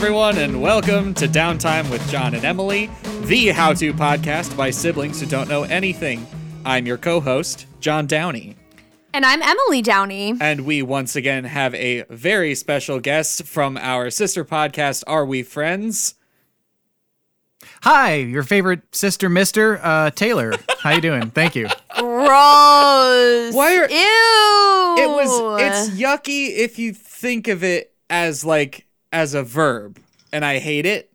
Hello, everyone, and welcome to Downtime with John and Emily, the how to podcast by siblings who don't know anything. I'm your co host, John Downey, And I'm Emily Downey. and we once again have a very special guest from our sister podcast, Are We Friends? Hi, your favorite sister, Mister uh, Taylor. How you doing? Thank you. Gross. Why are- Ew. It was, it's yucky if you think of it as like, as a verb, and I hate it,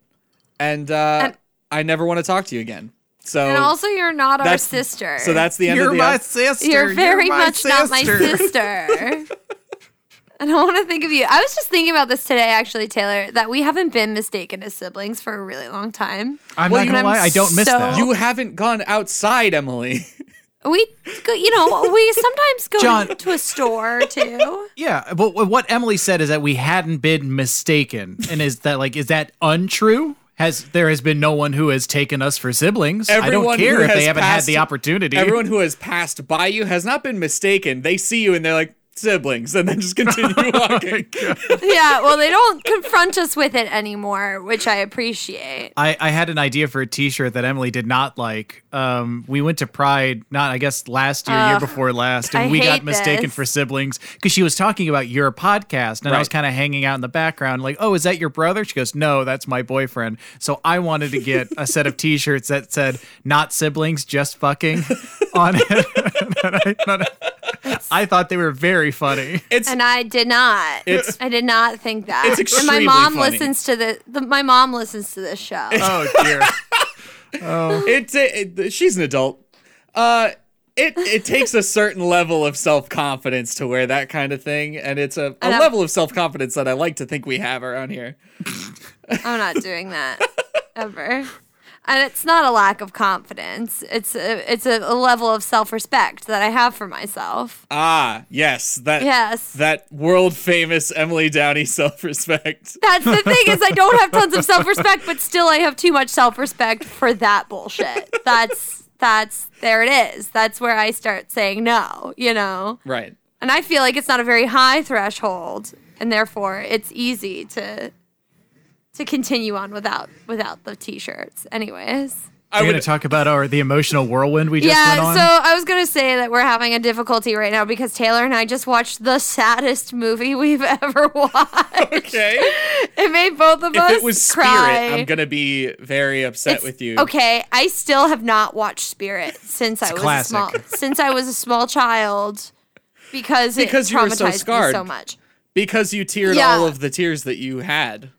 and, uh, And- I never want to talk to you again. So, And also, you're not our sister. so that's the end You're of the my ep- sister. You're very my much not my sister. I don't want to think of you. I was just thinking about this today, actually, Taylor, that we haven't been mistaken as siblings for a really long time. I'm Well, not gonna lie, I'm I don't miss so- that. You haven't gone outside, Emily. We, go, you know, we sometimes go John- to a store too. yeah, but what Emily said is that we hadn't been mistaken, and is that like is that untrue? Has there has been no one who has taken us for siblings? I don't care if they haven't passed- had the opportunity. Everyone who has passed by you has not been mistaken. They see you and they're like siblings, and then just continue walking. Yeah, well, they don't confront us with it anymore, which I appreciate. I, I had an idea for a T-shirt that Emily did not like. Um, we went to Pride, not I guess last year, year before last, and I we got mistaken this. for siblings because she was talking about your podcast, and I was kind of hanging out in the background, like, "Oh, is that your brother?" She goes, "No, that's my boyfriend." So I wanted to get a set of T-shirts that said "Not siblings, just fucking" on it. And I, thought- they were very funny. It's And I did not. It's- I did not think that. It's extremely and my mom funny. listens to the, the. My mom listens to this show. Oh dear. it's it, it- she's an adult. Uh, it it takes a certain level of self confidence to wear that kind of thing, and it's a, a level of self confidence that I like to think we have around here. I'm not doing that ever. And it's not a lack of confidence. It's a, it's a, a level of self respect that I have for myself. Ah, yes, that Yes. that world famous Emily Downey self respect. That's the thing is I don't have tons of self respect, but still I have too much self respect for that bullshit. That's that's there it is. That's where I start saying no, you know. Right. And I feel like it's not a very high threshold, and therefore it's easy to to continue on without without the t-shirts. Anyways. I We're gonna talk about our the emotional whirlwind we just yeah, went on. so I was gonna say that we're having a difficulty right now because Taylor and I just watched the saddest movie we've ever watched. okay. It made both of If us it was Spirit, cry. I'm gonna be very upset It's- with you. Okay, I still have not watched Spirit since I was classic. a small since I was a small child because it Because you were so traumatized me scarred. so much. Because you teared Yeah. all of the tears that you had.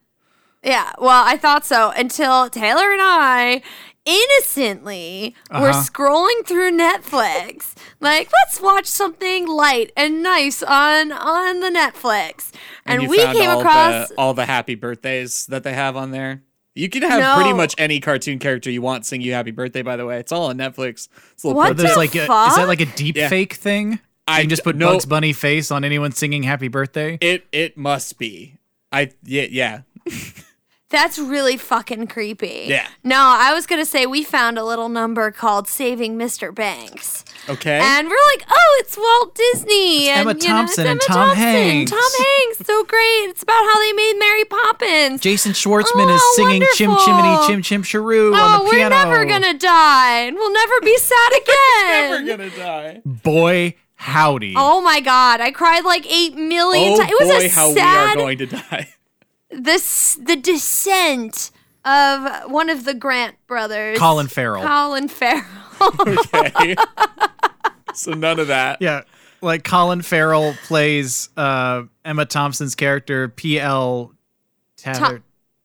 Yeah, well, I thought so until Taylor and I innocently were Uh-huh. scrolling through Netflix. Like, let's watch something light and nice on on the Netflix. And, you we found came all across the, all the happy birthdays that they have on there. You can have No. pretty much any cartoon character you want sing you happy birthday. By the way, it's all on Netflix. It's a little What there's the like a, is that like a deep Yeah. fake thing? I You can just put no, Bugs Bunny face on anyone singing Happy Birthday. It it must be. I yeah yeah. That's really fucking creepy. Yeah. No, I was gonna say we found a little number called Saving Mr. Banks. Okay. And we're like, oh, it's Walt Disney. and, Emma you know, it's Thompson and Emma Tom Thompson, Hanks. Tom Hanks, so great. It's about how they made Mary Poppins. Jason Schwartzman Oh, is singing Chim. Chimney Chim Chim Cheroo oh, on the we're piano. never gonna die, and we'll never be sad again. Never gonna die. Boy, howdy. Oh my god, I cried like eight million Oh times. It was boy, a how sad we are going to die. this the descent of one of the Grant brothers, Colin Farrell. Colin Farrell. Okay. so none of that. yeah, like Colin Farrell plays uh, Emma Thompson's character P.L. Tatter.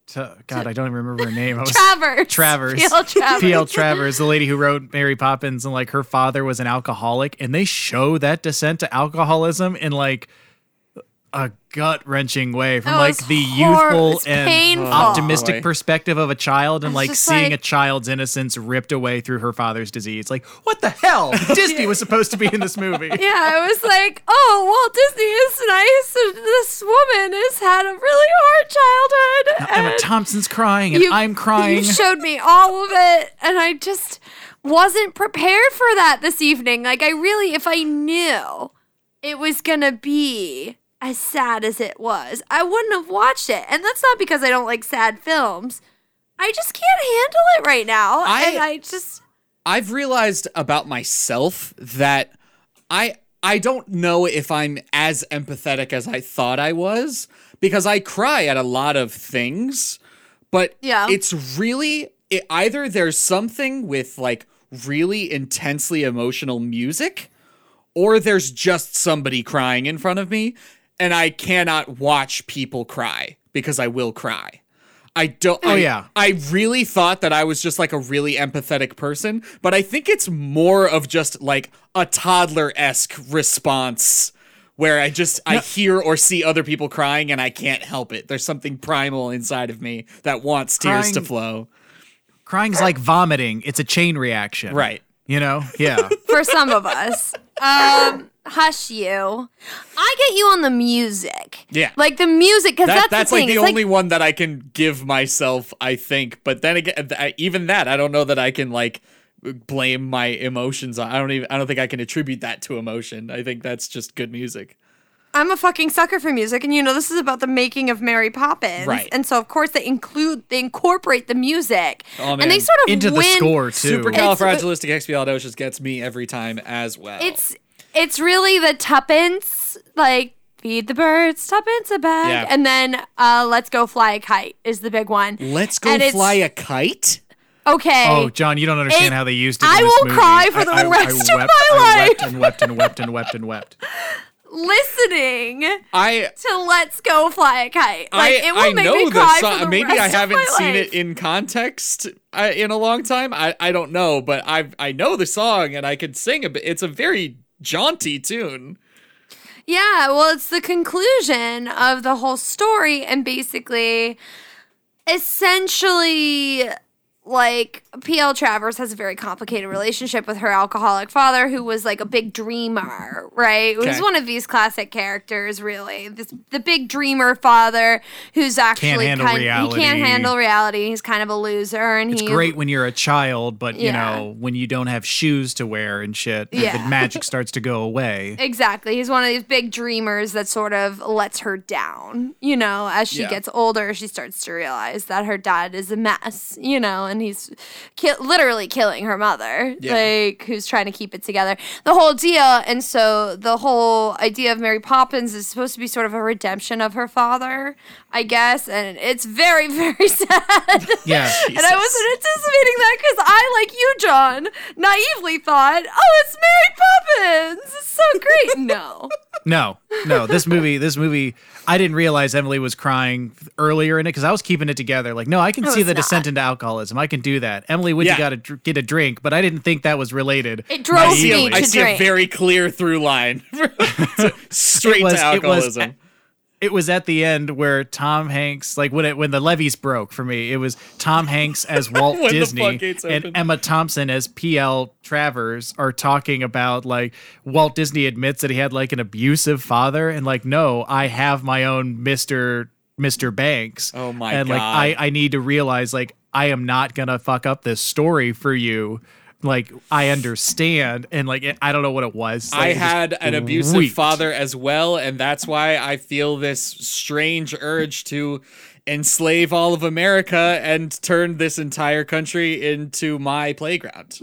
Ta- God, I don't even remember her name. I was- Travers. Travers. P.L. Travers. P.L. Travers, the lady who wrote Mary Poppins, and like her father was an alcoholic, and they show that descent to alcoholism in like a gut wrenching way from That like the hor- youthful and painful. Oh, optimistic Boy. perspective of a child, and like seeing like- a child's innocence ripped away through her father's disease. Like, what the hell? Disney was supposed to be in this movie. Yeah, it was like, oh, Walt Disney is nice, and this woman has had a really hard childhood. Emma and Thompson's crying, and you- I'm crying. You showed me all of it, and I just wasn't prepared for that this evening. Like, I really, if I knew it was gonna be as sad as it was, I wouldn't have watched it. And that's not because I don't like sad films. I just can't handle it right now. I- and I just I've realized about myself that I I don't know if I'm as empathetic as I thought I was because I cry at a lot of things, but Yeah. it's really it, either there's something with like really intensely emotional music or there's just somebody crying in front of me and I cannot watch people cry because I will cry. I don't. Oh, I, yeah. I really thought that I was just like a really empathetic person, but I think it's more of just like a toddler esque response where I just I hear or see other people crying and I can't help it. There's something primal inside of me that wants tears to flow. Crying's like vomiting. It's a chain reaction. Right. You know? Yeah. for some of us. Um, hush you. I get you on the music. Yeah. Like the music, because That, that's, that's the like thing. the it's only one that I can give myself, I think. But then again, th- even that, I don't know that I can like blame my emotions on. I don't even. I don't think I can attribute that to emotion. I think that's just good music. I'm a fucking sucker for music, and you know this is about the making of Mary Poppins, Right. And so of course they include they incorporate the music, Oh, and they sort of Into the win- score too. Supercalifragilisticexpialidocious gets me every time as well. It's it's really the tuppence like. Feed the birds, tuppence a bag, Yeah. and then uh, "Let's Go Fly a Kite" is the big one. Let's go And fly a kite. Okay, Oh, John, you don't understand It- how they used it. I this will movie. cry for the I, I, rest I of wept, my I life. wept and wept and wept and wept and wept. listening I to "Let's Go Fly a Kite." Like I, it will I make know me the cry song. for the Maybe rest I haven't seen life. it in context uh, in a long time. I, I don't know, but I I know the song and I could sing a bit. It's a very jaunty tune. Yeah, well, it's the conclusion of the whole story, and basically, essentially, like PL Travers has a very complicated relationship with her alcoholic father, who was like a big dreamer, right? Who's Okay. one of these classic characters, really. This the big dreamer father who's actually handle kind reality. he can't handle reality. He's kind of a loser, and It's he great when you're a child, but you Yeah. know when you don't have shoes to wear and shit, Yeah. the magic starts to go away. Exactly. He's one of these big dreamers that sort of lets her down. You know, as she Yeah. gets older, she starts to realize that her dad is a mess, you know, and he's ki- literally killing her mother, Yeah. like, who's trying to keep it together. The whole deal. And so the whole idea of Mary Poppins is supposed to be sort of a redemption of her father, I guess. And it's very, very sad. Yeah. And I wasn't anticipating that because I, like you, John, naively thought, oh, it's Mary Poppins. It's so great. No. No, no. This movie, this movie, I didn't realize Emily was crying earlier in it because I was keeping it together. Like, no, I can No, see the not. descent into alcoholism. I can do that. Emily would Yeah. to got to dr- get a drink, but I didn't think that was related. It I drove see, me a, to I see a very clear through line straight It was- to it was- alcoholism. It was at the end where Tom Hanks, like when it when the levees broke for me, it was Tom Hanks as Walt Disney and. Emma Thompson as PL Travers are talking about like Walt Disney admits that he had like an abusive father and like no, I have my own Mister Mister Banks. Oh my and like I I need to realize like I am not gonna fuck up this story for you. Like I understand, and like it, I don't know what it was. Like, I had an abusive reeked. father as well, and that's why I feel this strange urge to enslave all of America and turn this entire country into my playground.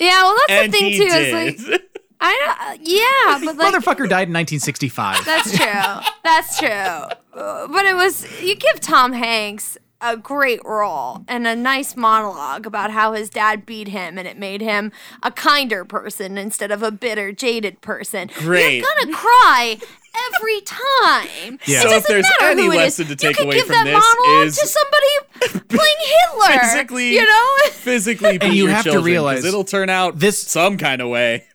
yeah, well, that's And the thing, he too. did. Is like, I don't, yeah, but like, Motherfucker died in 1965. That's true. That's true. But it was you give Tom Hanks a great role and a nice monologue about how his dad beat him and it made him a kinder person instead of a bitter, jaded person. Great. You're gonna cry every time. Yeah. It So if doesn't there's matter any who it is. lesson to You take can away give from that this monologue is- to somebody playing Hitler. physically, you know. physically beat you your have to realize it'll turn out this- some kind of way.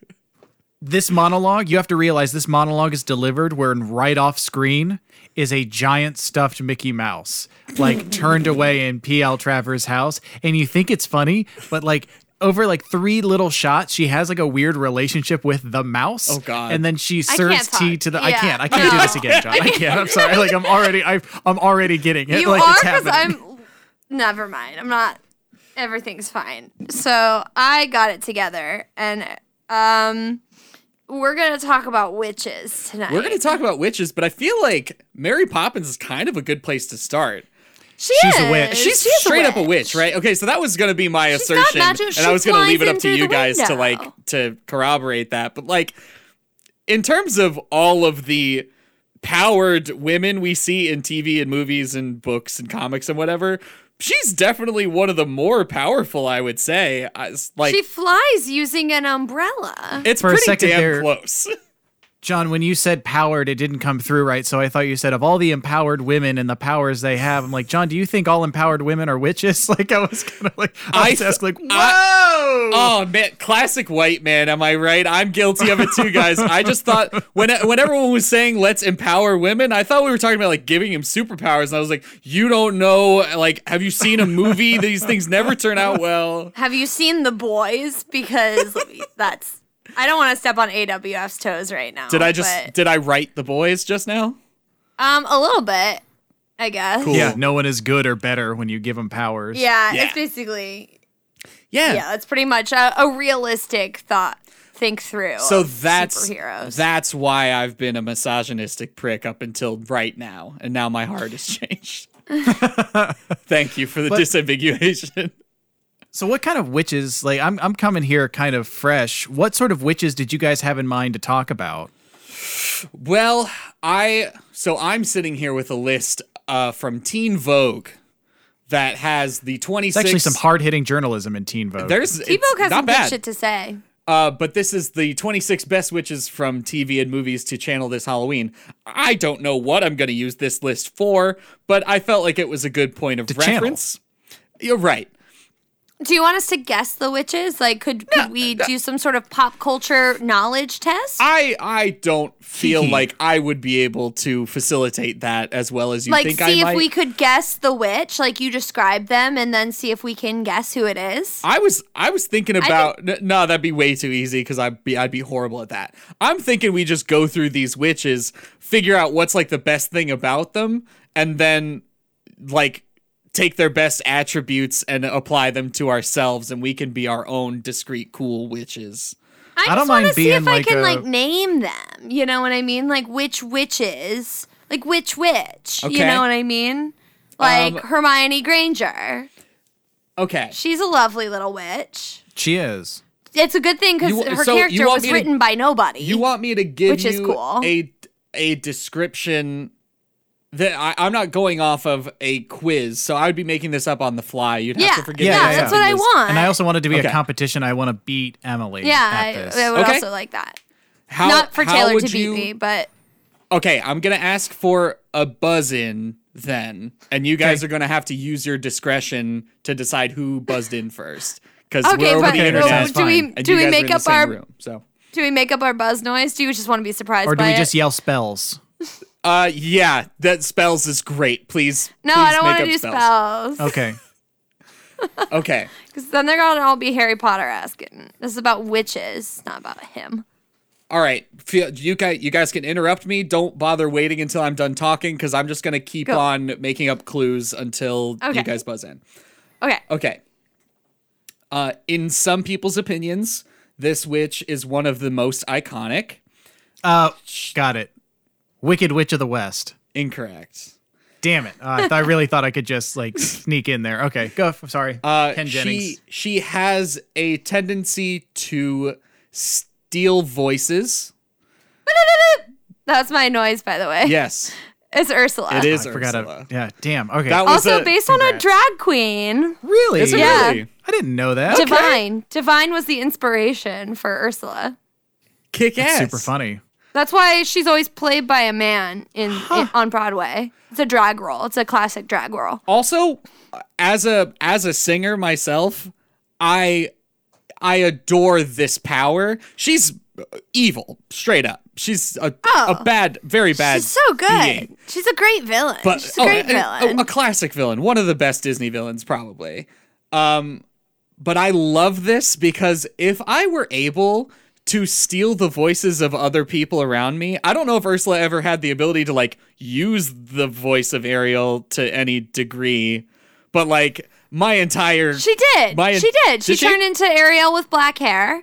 this monologue, you have to realize this monologue is delivered where right off screen is a giant stuffed Mickey Mouse, like turned away in PL Travers' house. And you think it's funny, but like over like three little shots, she has like a weird relationship with the mouse. Oh, God. And then she serves tea to the. I can't. I can't do this again, John. I can't. I'm sorry. Like I'm already. I, I'm already getting it. You like are it's because happening. I'm. Never mind. I'm not. Everything's fine. So I got it together, and um, we're gonna talk about witches tonight. We're going to talk about witches, but I feel like Mary Poppins is kind of a good place to start. She She's is. a witch. She's She is straight up a witch, right? Okay, so that was going to be my She's got assertion, magic. and She I was going to leave it up to you the guys to like to corroborate that. But like, in terms of all of the powered women we see in TV and movies and books and comics and whatever, she's definitely one of the more powerful. I would say, I, like She flies using an umbrella. it's For a pretty second damn there- close. John, when you said powered, it didn't come through right. So I thought you said of all the empowered women and the powers they have. I'm like, John, do you think all empowered women are witches? Like I was kind of like, I I was th- ask like, whoa. Oh man, classic white man. Am I right? I'm guilty of it too, guys. I just thought when when everyone was saying let's empower women, I thought we were talking about like giving him superpowers, and I was like, you don't know. Like, have you seen a movie? These things never turn out well. Have you seen The Boys? Because that's. I don't want to step on AWF's toes right now. Did I just but, did I write the boys just now? um a little bit, I guess. Cool. Yeah, no one is good or better when you give them powers. Yeah, Yeah. it's basically Yeah. yeah, that's pretty much a, a realistic thought. Think through. So of that's superheroes. that's why I've been a misogynistic prick up until right now, and now my heart has changed. Thank you for the But- disambiguation. So what kind of witches? Like I'm I'm coming here kind of fresh. What sort of witches did you guys have in mind to talk about? Well, I so I'm sitting here with a list uh, from Teen Vogue that has the 26. It's actually some hard hitting journalism in Teen Vogue. There's Teen Vogue has not some good shit to say. Uh, but this is the 26 best witches from TV and movies to channel this Halloween. I don't know what I'm going to use this list for, but I felt like it was a good point of channel. reference. You're right. Do you want us to guess the witches? Like, could, could we do some sort of pop culture knowledge test? I I don't feel Hee hee. like I would be able to facilitate that as well as you think. like, think see I if might. we could guess the witch, like you describe them, and then see if we can guess who it is. I was I was thinking about n- no, that'd be way too easy because I'd be I'd be horrible at that. I'm thinking we just go through these witches, figure out what's like the best thing about them, and then like take their best attributes and apply them to ourselves, and we can be our own discreet cool witches. I, don't just mind to see being if I like can a- like name them. You know what I mean? Like which witches, like which witch. You know what I mean? Like Um, Hermione Granger. Okay. She's a lovely little witch. she is. It's a good thing because her so character was me to- written by nobody. You want me to give Which you is cool. a a description that I, I'm not going off of a quiz, so I would be making this up on the fly. You'd have Yeah, to forgive yeah, me. if that's something what I want. And I also wanted to be Okay. a competition. I want to beat Emily. yeah, at I, this. I would Okay. also like that. How, Not for how Taylor would to beat you- me, but Okay, I'm gonna ask for a buzz in then, and you guys Okay. are gonna have to use your discretion to decide who buzzed in first. Because Okay, we're over but the internet, sounds do we do we make up our room. So, do we make up our buzz noise? Do you just want to be surprised or do by we it? just yell spells? uh, yeah, that spells is great. Please, no, please I don't make want to up do spells. spells. Okay. Okay, Because then they're gonna all be Harry Potter asking. This is about witches, not about him. all right. Feel, you guys, you guys can interrupt me. Don't bother waiting until I'm done talking, because I'm just gonna keep Go. on making up clues until Okay. you guys buzz in. Okay. Okay. Uh, in some people's opinions, this witch is one of the most iconic. Uh, got it. Wicked Witch of the West. Incorrect. Damn it! Uh, I, th- I really thought I could just like sneak in there. Okay, go. f- Sorry, Uh, Ken she Jennings. she she has a tendency to steal voices. That's my noise, by the way. Yes, It's Ursula. it is I forgot. Ursula. To, yeah, damn. Okay. That was Also a- based on a drag queen. really? Is it Yeah. really? I didn't know that. Divine. Divine was the inspiration for Ursula. Kick ass. Super funny. That's why she's always played by a man in, in on Broadway. It's a drag role. It's a classic drag role. Also, as a as a singer myself, I I adore this power. She's evil, straight up. She's a, a bad, very bad. Oh. She's so good. being. She's a great villain. but she's a oh, great a- a- villain. A, classic villain, one of the best Disney villains, probably. Um, but I love this because if I were able to steal the voices of other people around me, I don't know if Ursula ever had the ability to like use the voice of Ariel to any degree, but like my entire she did. My- she did. She did she? turned into Ariel with black hair.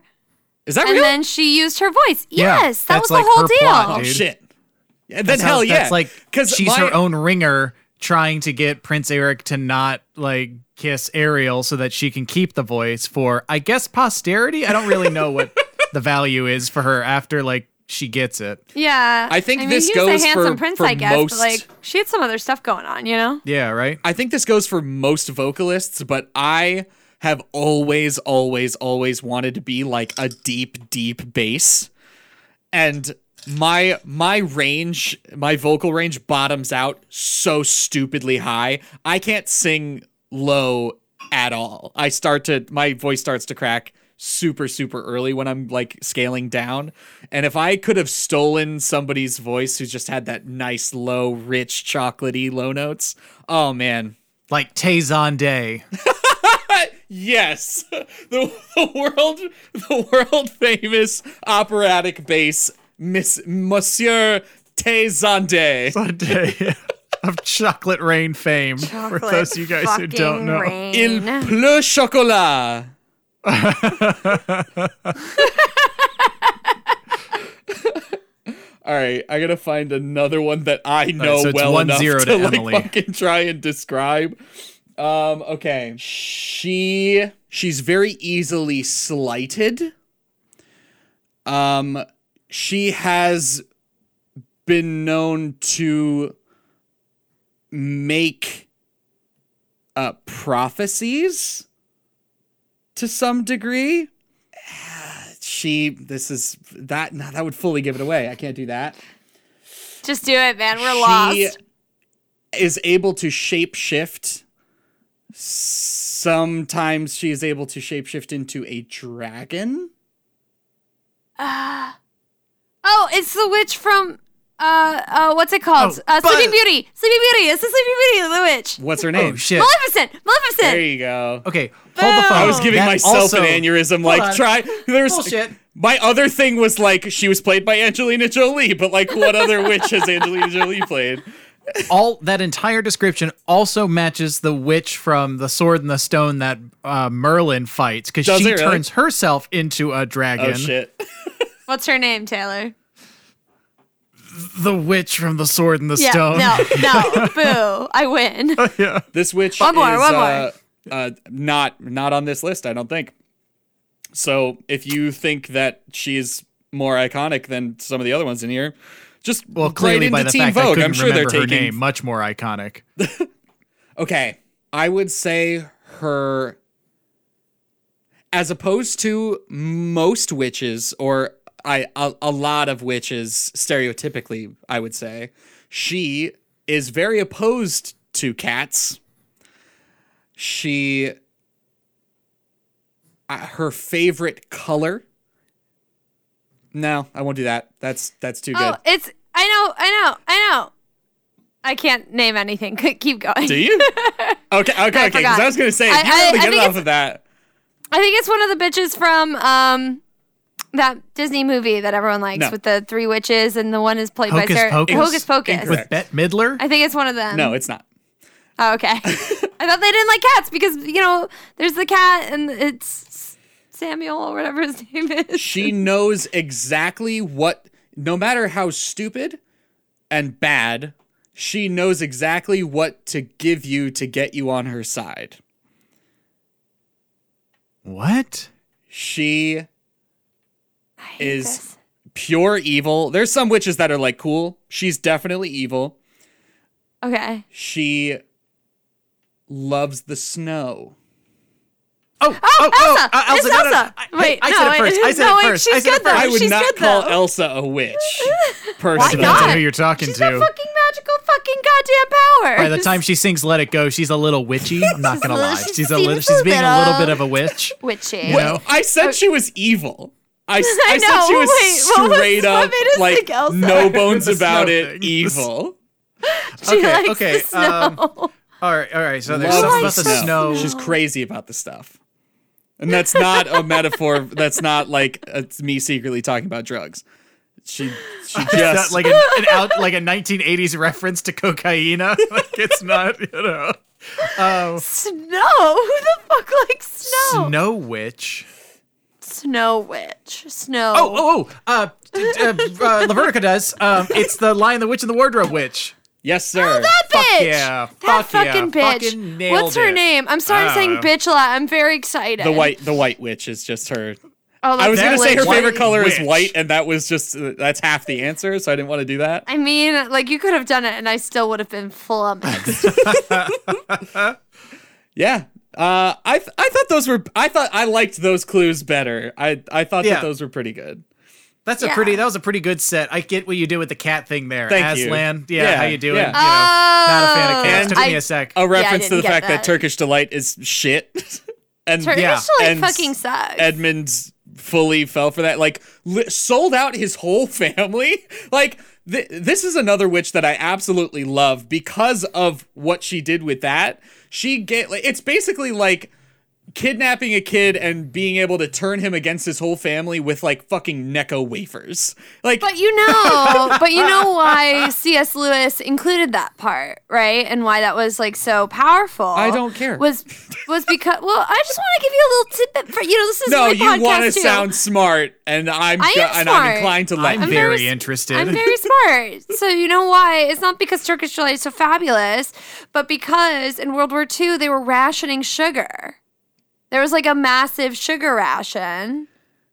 Is that real? and real? then she used her voice. Yeah, yes, that that's was the like whole deal. plot, oh shit. And then That's how- hell yeah. That's like because she's her own ringer trying to get Prince Eric to not like kiss Ariel so that she can keep the voice for I guess posterity. I don't really know what the value is for her after like she gets it. Yeah, I think mean, this he was goes a handsome for- prince, for I guess, most- but like she had some other stuff going on, you know. Yeah, right? I think this goes for most vocalists, but I have always, always, always wanted to be like a deep, deep bass. And my my range, my vocal range bottoms out so stupidly high. I can't sing low at all. I start to my voice starts to crack super super early when I'm like scaling down. And if I could have stolen somebody's voice who just had that nice low rich chocolatey low notes, oh man. Like Tay Zonday. Yes. The, the world the world famous operatic bass Miss Monsieur Tezande. Day of chocolate rain fame for those of you guys who don't know. Rain. Il pleut chocolat. All right, I gotta find another one that I know so well 1-0 enough to to, like Emily. fucking try and describe. Um, okay, she she's very easily slighted. Um, she has been known to make uh prophecies to some degree. She this is that no, that would fully give it away. I can't do that. Just do it, man. We're she lost. is able to shapeshift. Sometimes she is able to shapeshift into a dragon. Uh, oh, it's the witch from uh uh what's it called? Oh, uh, Sleeping Beauty. Sleeping Beauty. It's the Sleeping Beauty, the witch. What's her name? Oh shit. Maleficent. Maleficent. There you go. Okay, hold the phone. I was giving That myself also- an aneurysm. Hold Like, on. try. There's Bullshit. My other thing was like she was played by Angelina Jolie, but like, what other witch has Angelina Jolie played? all that entire description also matches the witch from the sword and the stone that uh, merlin fights because Does she it really? turns herself into a dragon Oh shit! What's her name, Taylor? The witch from the sword and the Yeah. stone No. No. Boo. I win. yeah This witch One more, is one uh, uh, not not on this list. I don't think. So if you think that she's more iconic than some of the other ones in here, just well clearly by the Teen fact i Vogue. couldn't I'm sure they're remember her taking. name much more iconic Okay, I would say her, as opposed to most witches, or I a, a lot of which is stereotypically, I would say, she is very opposed to cats. She, uh, her favorite color. No, I won't do that. That's that's too Oh, good. it's. I know. I know. I know. I can't name anything. Keep going. Do you? Okay, okay, okay. Because. I was gonna say, I- you I- really I get off of that. I think it's one of the bitches from um that Disney movie that everyone likes No. with the three witches and the one is played by Hocus Sarah Pocus? Hocus Pocus. Incorrect. with bette midler I think it's one of them. No, it's not. Oh, okay. I thought they didn't like cats because you know there's the cat and it's Samuel or whatever his name is. she knows exactly what no matter how stupid and bad she knows exactly what to give you to get you on her side what she I hate is this. pure evil there's some witches that are like cool she's definitely evil okay. she loves the snow oh oh oh Elsa! uh, It's no, no, no. Elsa! I, Wait, I no, said it first i said no, it wait, first she's i said good it though. first i would she's not good, call though. elsa a witch Depends personally on not? who you're talking She's to got fucking magical fucking goddamn powers. by the time she sings "Let It Go," she's a little witchy. I'm not gonna lie. She's She's a seems little. She's being a little little- bit of a witch. witchy. You know? I said she was evil. I, s- I I said know, she was wait, what was- straight up like Elsa? no bones about it evil. she okay, likes okay, the snow. um, All right, all right. So there's Loves something the about the snow. She's crazy about the stuff. And that's not a metaphor. That's not like it's me secretly talking about drugs. She she Is that just like an, an out like a 1980s reference to cocaine. like it's not, you know. Um, Snow? Who the fuck likes snow? Snow Witch. Snow Witch. Snow. Oh, oh, oh. Uh, d- d- uh, uh, Lavertica does. Um, it's the Lion, the Witch, and the Wardrobe Witch. Yes, sir. Oh, that bitch. yeah. That Fuck yeah. fucking bitch. Fucking nailed What's her it. name? I'm starting I saying know. bitch a lot. I'm very excited. the white the white witch is just her. Oh, I was gonna say her favorite color is white, and that was just uh, that's half the answer, so I didn't want to do that. I mean, like you could have done it, and I still would have been flummoxed. Yeah. Uh, I th- I thought those were I thought I liked those clues better. I I thought Yeah. that those were pretty good. That's a Yeah. pretty. That was a pretty good set. I get what you did with the cat thing there. Thank you. Aslan. Yeah, Yeah, how you doing? yeah. You know, not a fan of Oh, cats. Took I- me a sec. A reference to the fact that. that. Turkish delight is shit, and Turkish Yeah. delight And fucking sucks. Edmund fully fell for that. Like li- sold out his whole family. Like th- this is another witch that I absolutely love because of what she did with that. She get like, it's basically like kidnapping a kid and being able to turn him against his whole family with like fucking Necco wafers. Like But you know, but you know why C.S. Lewis included that part, right? And why that was like so powerful. I don't care. Was was because well, I just want to give you a little tidbit for you know this is no, my you want to sound smart, and I'm I am and I'm inclined to let I'm very very s- interested. I'm very smart. So you know why? It's not because Turkish delight is so fabulous, but because in World War II they were rationing sugar. There was like a massive sugar ration.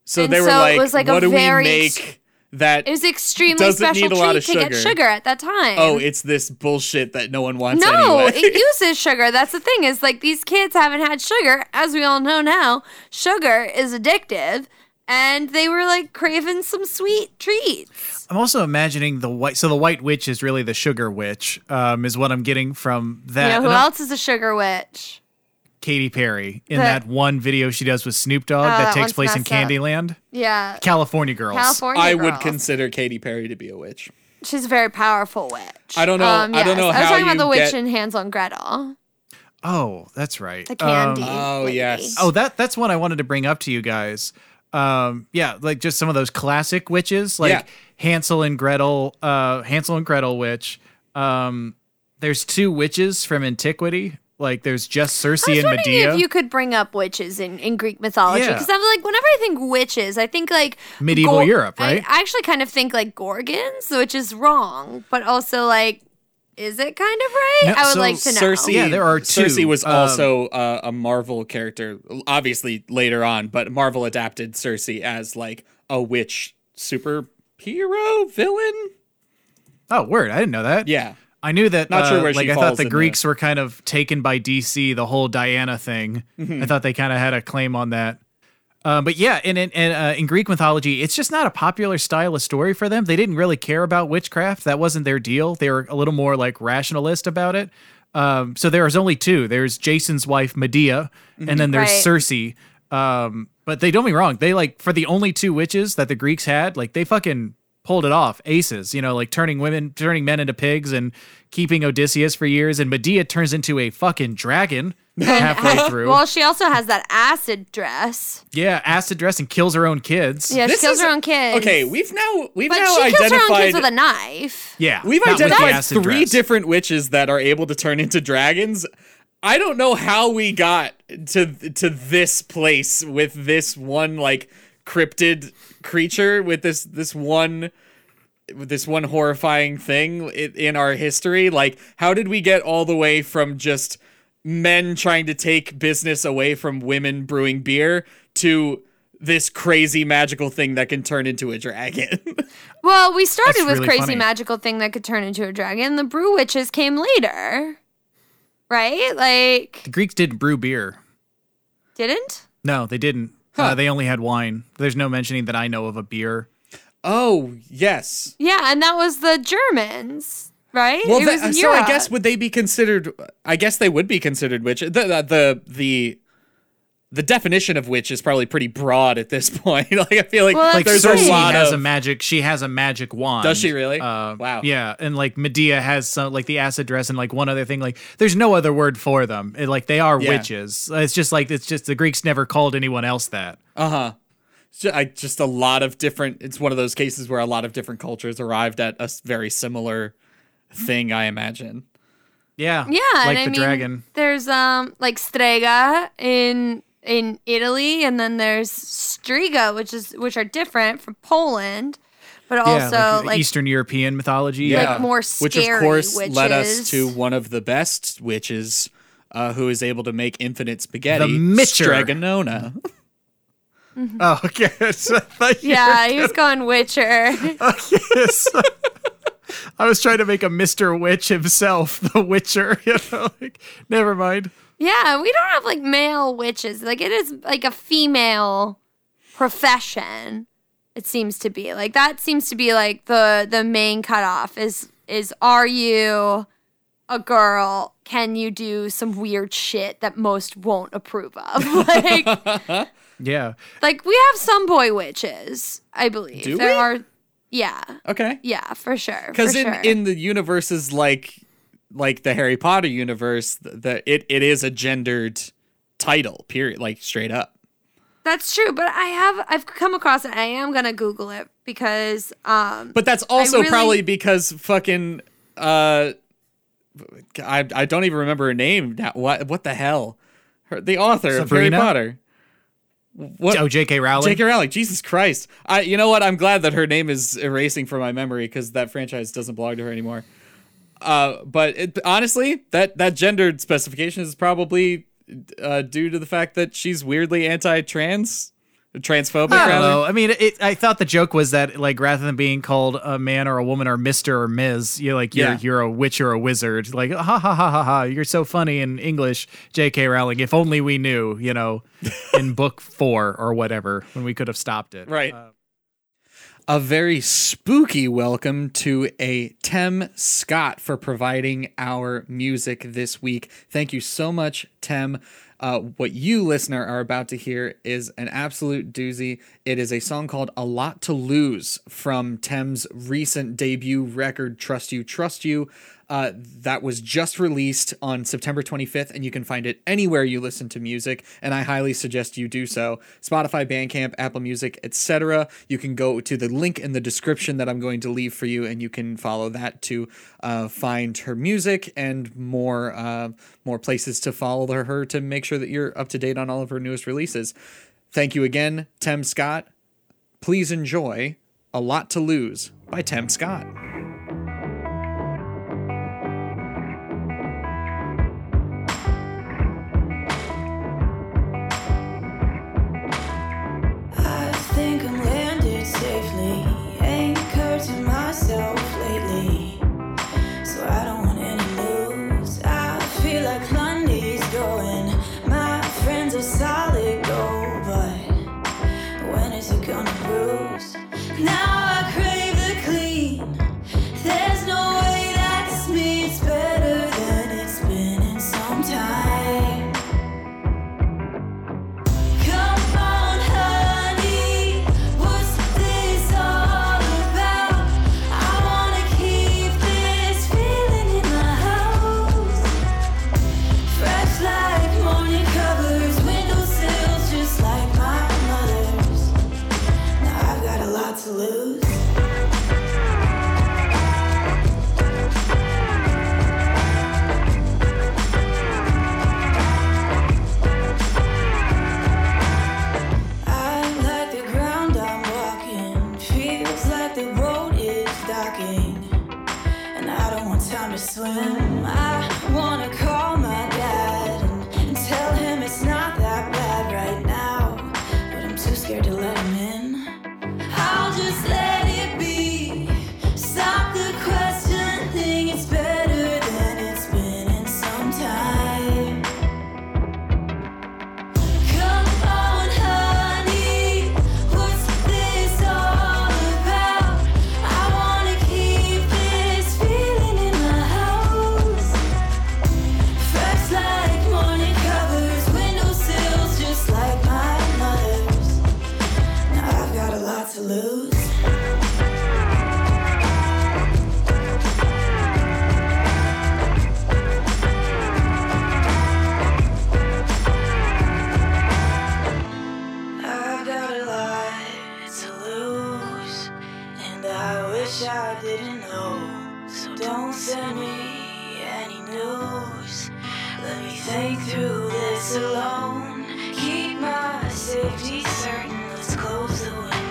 So And they were so it like, was like a "What do very we make that?" It was extremely Doesn't special need a lot treat of to get sugar. sugar at that time. oh, it's this bullshit that no one wants No, anyway. it uses sugar. That's the thing is like these kids haven't had sugar, as we all know now. Sugar is addictive, and they were like craving some sweet treats. I'm also imagining the white. So the white witch is really the sugar witch. Um, is what I'm getting from that. You know who And I'm- else is a sugar witch? Katy Perry in The- that one video she does with Snoop Dogg Oh, that that takes place in messed up. Candyland. Yeah, California Girls. California. I would consider Katy Perry to be a witch. She's a very powerful witch. I don't know- Um, I don't know yes. I was talking about the witch get- in Hansel and Gretel, Oh, that's right. the candy. Um, Oh, lady. yes. oh, that that's one I wanted to bring up to you guys. Um, yeah, like just some of those classic witches, like Yeah. Hansel and Gretel, uh, Hansel and Gretel witch. Um, there's two witches from antiquity. Like there's just I was Circe and wondering Medea. if you could bring up witches in, in Greek mythology Yeah. because I'm like whenever I think witches, I think like Medieval Europe, right? I, actually kind of think like gorgons, which is wrong, but also like, is it kind of right? No, I would so like to know. Circe, Yeah, there are two. Circe was Um, also uh, a Marvel character, obviously later on, but Marvel adapted Circe as like a witch superhero villain. oh, word! I didn't know that. Yeah, I knew that. Not sure uh, where she like I thought the in the- Greeks were kind of taken by DC. The whole Diana thing. Mm-hmm. I thought they kind of had a claim on that. Uh, but yeah, in in in, uh, in Greek mythology, it's just not a popular style of story for them. They didn't really care about witchcraft. That wasn't their deal. They were a little more like rationalist about it. Um, so there is only two. There's Jason's wife Medea, and then there's Right. Circe. Um, but they don't get me wrong. They like for the only two witches that the Greeks had, like they fucking pulled it off. Aces, you know, like turning women, turning men into pigs, and keeping Odysseus for years. And Medea turns into a fucking dragon halfway through. Well, she also has that acid dress. yeah, acid dress and kills her own kids. Yeah, This she kills is- her own kids. Okay, we've now we've but now she kills her own identified kids with a knife. yeah. we've not with the identified three dress. different witches that are able to turn into dragons. I don't know how we got to to this place with this one like cryptid creature with this this one with this one horrifying thing in our history. Like, how did we get all the way from just men trying to take business away from women brewing beer to this crazy magical thing that can turn into a dragon? Well, we started That's with really crazy funny. magical thing that could turn into a dragon. The brew witches came later, right? Like, The Greeks didn't brew beer. didn't? No, they didn't. Uh, they only had wine. There's no mentioning that I know of a beer. oh, yes. Yeah, and that was the Germans, right? Well, It that- was in so I guess would they be considered? I guess they would be considered witch. The the the the, the definition of which is probably pretty broad at this point. like I feel like, Well, Like That's there's Circe a lot has of a magic. She has a magic wand. Does she really? Uh, Wow. Yeah, and like Medea has some like the acid dress and like one other thing. Like there's no other word for them. It, like they are Yeah. witches. It's just like it's just the Greeks never called anyone else that. uh huh. I, just a lot of different. It's one of those cases where a lot of different cultures arrived at a very similar thing. I imagine. Yeah. Yeah, Like and I the mean, dragon. there's um like Strega in in Italy, and then there's Striga, which is which are different from Poland, but also yeah, like, Eastern European mythology. Yeah. more which of scary course led us to one of the best witches, uh, who is able to make infinite spaghetti. The Mitcher. Strega Nona. Oh, okay. So I thought you yeah, he was going Witcher. Yes. I was trying to make a Mr. Witch himself, the Witcher. You know, like, never mind. Yeah, we don't have like male witches. Like it is like a female profession. It seems to be like that. Seems to be like the the main cutoff is is are you a girl? Can you do some weird shit that most won't approve of? Like Yeah. like we have some boy witches, I believe. Do there we? are yeah. Okay. Yeah, for sure. Because in sure. in the universes like like the Harry Potter universe, the it, it is a gendered title. Period. Like straight up. That's true, but I have I've come across it. I am gonna Google it because um But that's also really- probably because fucking uh, I I don't even remember her name now. What what the hell? Her, the author Sabrina? of Harry Potter. What? Oh, J.K. Rowling. J.K. Rowling. Jesus Christ. I. You know what? I'm glad that her name is erasing from my memory because that franchise doesn't belong to her anymore. Uh, but it, honestly, that that gendered specification is probably uh, due to the fact that she's weirdly anti-trans, transphobic. I don't rather. know. I mean, it, I thought the joke was that like rather than being called a man or a woman or Mister or Ms, you're like you're Yeah. you're a witch or a wizard. Like ha ha ha ha ha. You're so funny in English, J.K. Rowling. If only we knew, you know, in book four or whatever, when we could have stopped it. Right. A very spooky welcome to a Tem Scott for providing our music this week. Thank you so much, Tem. Uh, what you, listener, are about to hear is an absolute doozy. It is a song called A Lot to Lose from Tem's recent debut record, Trust You, Trust You. Uh, that was just released on September 25th, and you can find it anywhere you listen to music, and I highly suggest you do so. Spotify, Bandcamp, Apple Music, etc. You can go to the link in the description that I'm going to leave for you, and you can follow that to uh, find her music and more uh, more places to follow her to make sure that you're up to date on all of her newest releases. Thank you again, Tem Scott. Please enjoy A Lot to Lose by Tem Scott. I wish I didn't know. So don't send me any news. Let me think through this alone. Keep my safety certain. Let's close the windows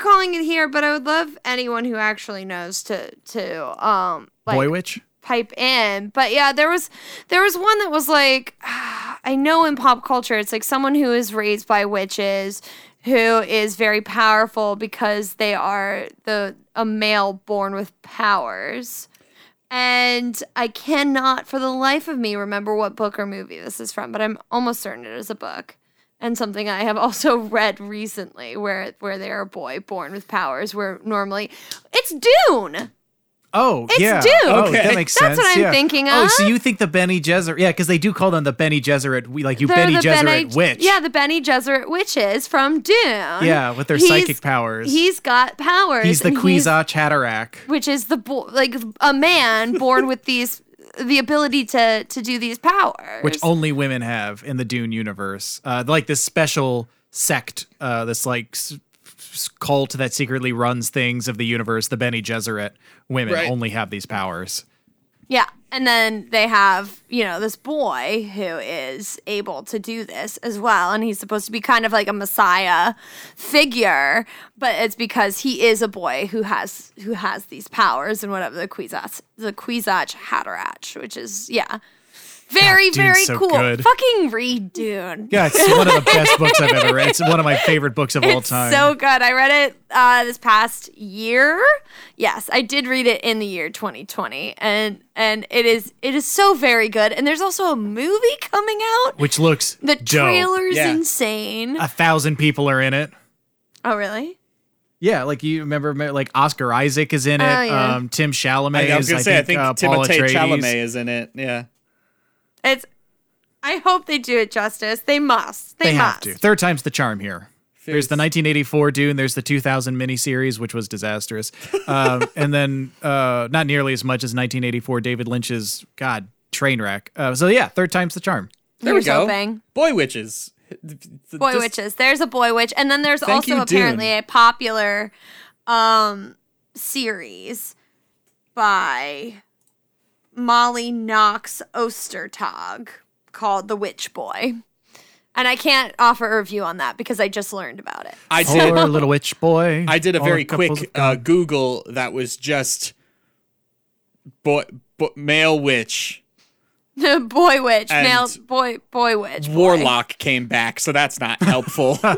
I'm not recalling it here, but I would love anyone who actually knows to to um like Boy Witch. pipe in. But yeah, there was there was one that was like I know in pop culture it's like someone who is raised by witches who is very powerful because they are the a male born with powers. And I cannot for the life of me remember what book or movie this is from, but I'm almost certain it is a book. And something I have also read recently where where they are a boy born with powers where normally it's Dune. Oh, It's yeah. Dune. Oh, Okay. that makes sense. That's what I'm yeah. thinking of. Oh, so you think the Bene Gesserit? Yeah, because they do call them the Bene Gesserit. Like you They're Benny the Gesserit Bene- witch. Yeah, the Bene Gesserit witches from Dune. Yeah, with their He's- psychic powers. He's got powers. He's the and Kwisatz Haderach. which is the bo- like a man born with these the ability to to do these powers. which only women have in the Dune universe. Uh, like this special sect, uh, this like s- s- cult that secretly runs things of the universe. The Bene Gesserit women Right. only have these powers. Yeah. And then they have, you know, this boy who is able to do this as well. And he's supposed to be kind of like a messiah figure, but it's because he is a boy who has who has these powers and whatever the Kwisatz the Kwisatz Haderach, which is yeah. Very, God, Dune's very so cool. good. Fucking read Dune. Yeah, it's one of the best books I've ever read. It's one of my favorite books of all time. so good. I read it uh, this past year. Yes, I did read it in the year 2020, and and it is it is so very good. And there's also a movie coming out. Which looks The dope. trailer's Yeah. insane. A thousand people are in it. oh, really? Yeah, like you remember, like Oscar Isaac is in it. Oh, yeah. Um, Tim Chalamet I, I was is. gonna say, I think uh, Timothée Chalamet is in it. Yeah. It's. I hope they do it justice. They must. They, They have must. to. Third time's the charm here. There's the 1984 Dune. There's the 2000 miniseries, which was disastrous, um, and then uh, not nearly as much as 1984 David Lynch's God train wreck. Uh, so yeah, third time's the charm. There Here's we go. hoping. Boy witches. Boy Just- witches. There's a boy witch, and then there's also you, apparently Dune. a popular um series by Molly Knox Ostertag called The Witch Boy. And I can't offer a review on that because I just learned about it. I did. Poor little witch boy. I did a very quick uh, Google that was just boy, bo- male witch. boy witch, And male boy boy witch. boy. Warlock came back, so that's not helpful.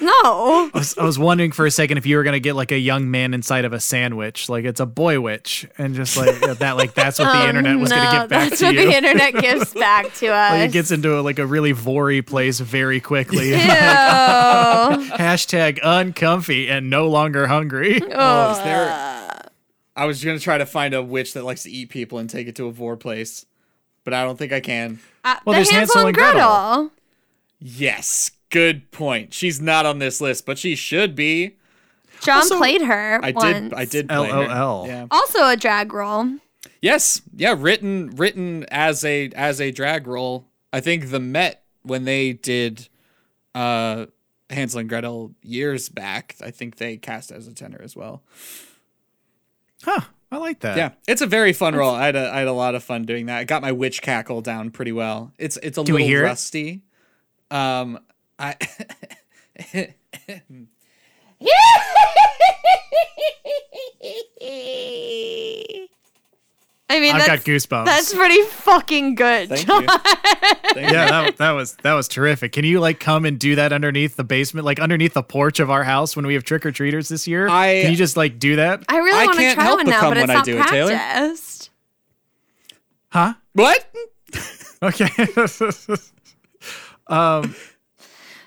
No. I was, I was wondering for a second if you were gonna get like a young man inside of a sandwich, like it's a boy witch, and just like that, like that's what the um, internet was no, gonna get back to us. that's to what you. the internet gives back to us. like it gets into a, like a really vory place very quickly. Ew. Hashtag uncomfy and no longer hungry. Oh, is there? I was gonna try to find a witch that likes to eat people and take it to a vor place, but I don't think I can. Uh, Well, the there's Hansel, Hansel and and Gretel. Gretel. Yes, good point. She's not on this list, but she should be. John Also, played her. I once. did. I did. Play her. LOL. Yeah. Also a drag role. Yes. Yeah. Written. Written as a as a drag role. I think the Met when they did uh Hansel and Gretel years back. I think they cast as a tenor as well. Huh. I like that. Yeah, it's a very fun role. I had a I had a lot of fun doing that. I got my witch cackle down pretty well. It's it's a Do we little hear it? rusty. Um, I I mean, I've got goosebumps. that's pretty fucking good. thank John. you. Thank yeah, you. that, that was that was terrific. Can you like come and do that underneath the basement, like underneath the porch of our house when we have trick or treaters this year? I- Can you just like do that? I really I want to try help one now, come but it's when I not do it, Taylor. practiced. Huh? What? Okay. Um,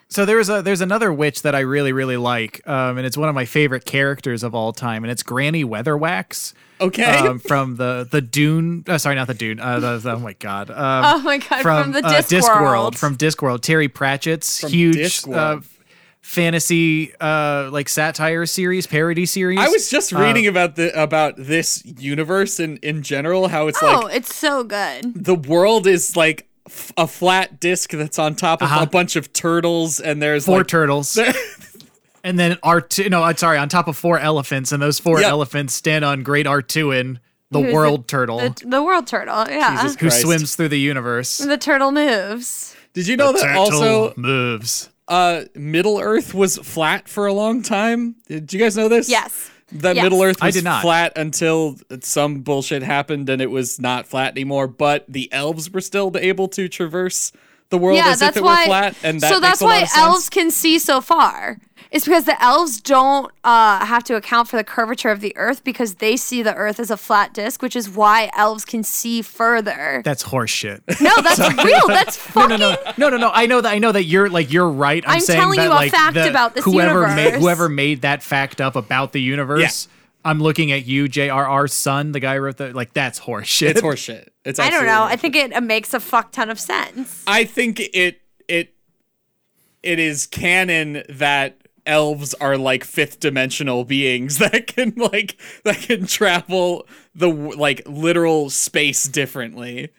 So there's a there's another witch that I really really like, um, and it's one of my favorite characters of all time, and it's Granny Weatherwax. Okay. Um, from the the Dune, uh, sorry, not the Dune. Uh, the, the- oh my god. Um, Oh my god, from, the uh, Discworld. from Discworld. Terry Pratchett's From huge uh, fantasy uh, like satire series, parody series. I was just Uh, reading about the about this universe in in general, how it's oh, like oh it's so good. the world is like f- a flat disc that's on top of Uh-huh. a bunch of turtles, and there's four like, turtles. and then Artu no, I'm sorry, on top of four elephants, and those four Yep. elephants stand on Great A'Tuin, the Who's the- world turtle The, the world turtle, yeah. Jesus who swims through the universe. The turtle moves. Did you know that also moves. uh, Middle Earth was flat for a long time? Did you guys know this? Yes. That Yes. Middle Earth I was did not. flat until some bullshit happened and it was not flat anymore. But the elves were still able to traverse the world yeah, as that's if it why. were flat, and that so that's why of sense. elves can see so far. It's because the elves don't uh, have to account for the curvature of the Earth because they see the Earth as a flat disk, which is why elves can see further. That's horseshit. No, that's real. That's no, fucking. no, no, no, no, no. I know that. I know that you're like you're right. I'm, I'm saying telling that you a like fact the- about this whoever made whoever made that fact up about the universe. I'm looking at you, J.R.R. Son, the guy who wrote the like. That's horseshit. It's horseshit. It's I don't absolutely know. I think it, it makes a fuck ton of sense. I think it it it is canon that elves are like fifth dimensional beings that can like that can travel the like literal space differently.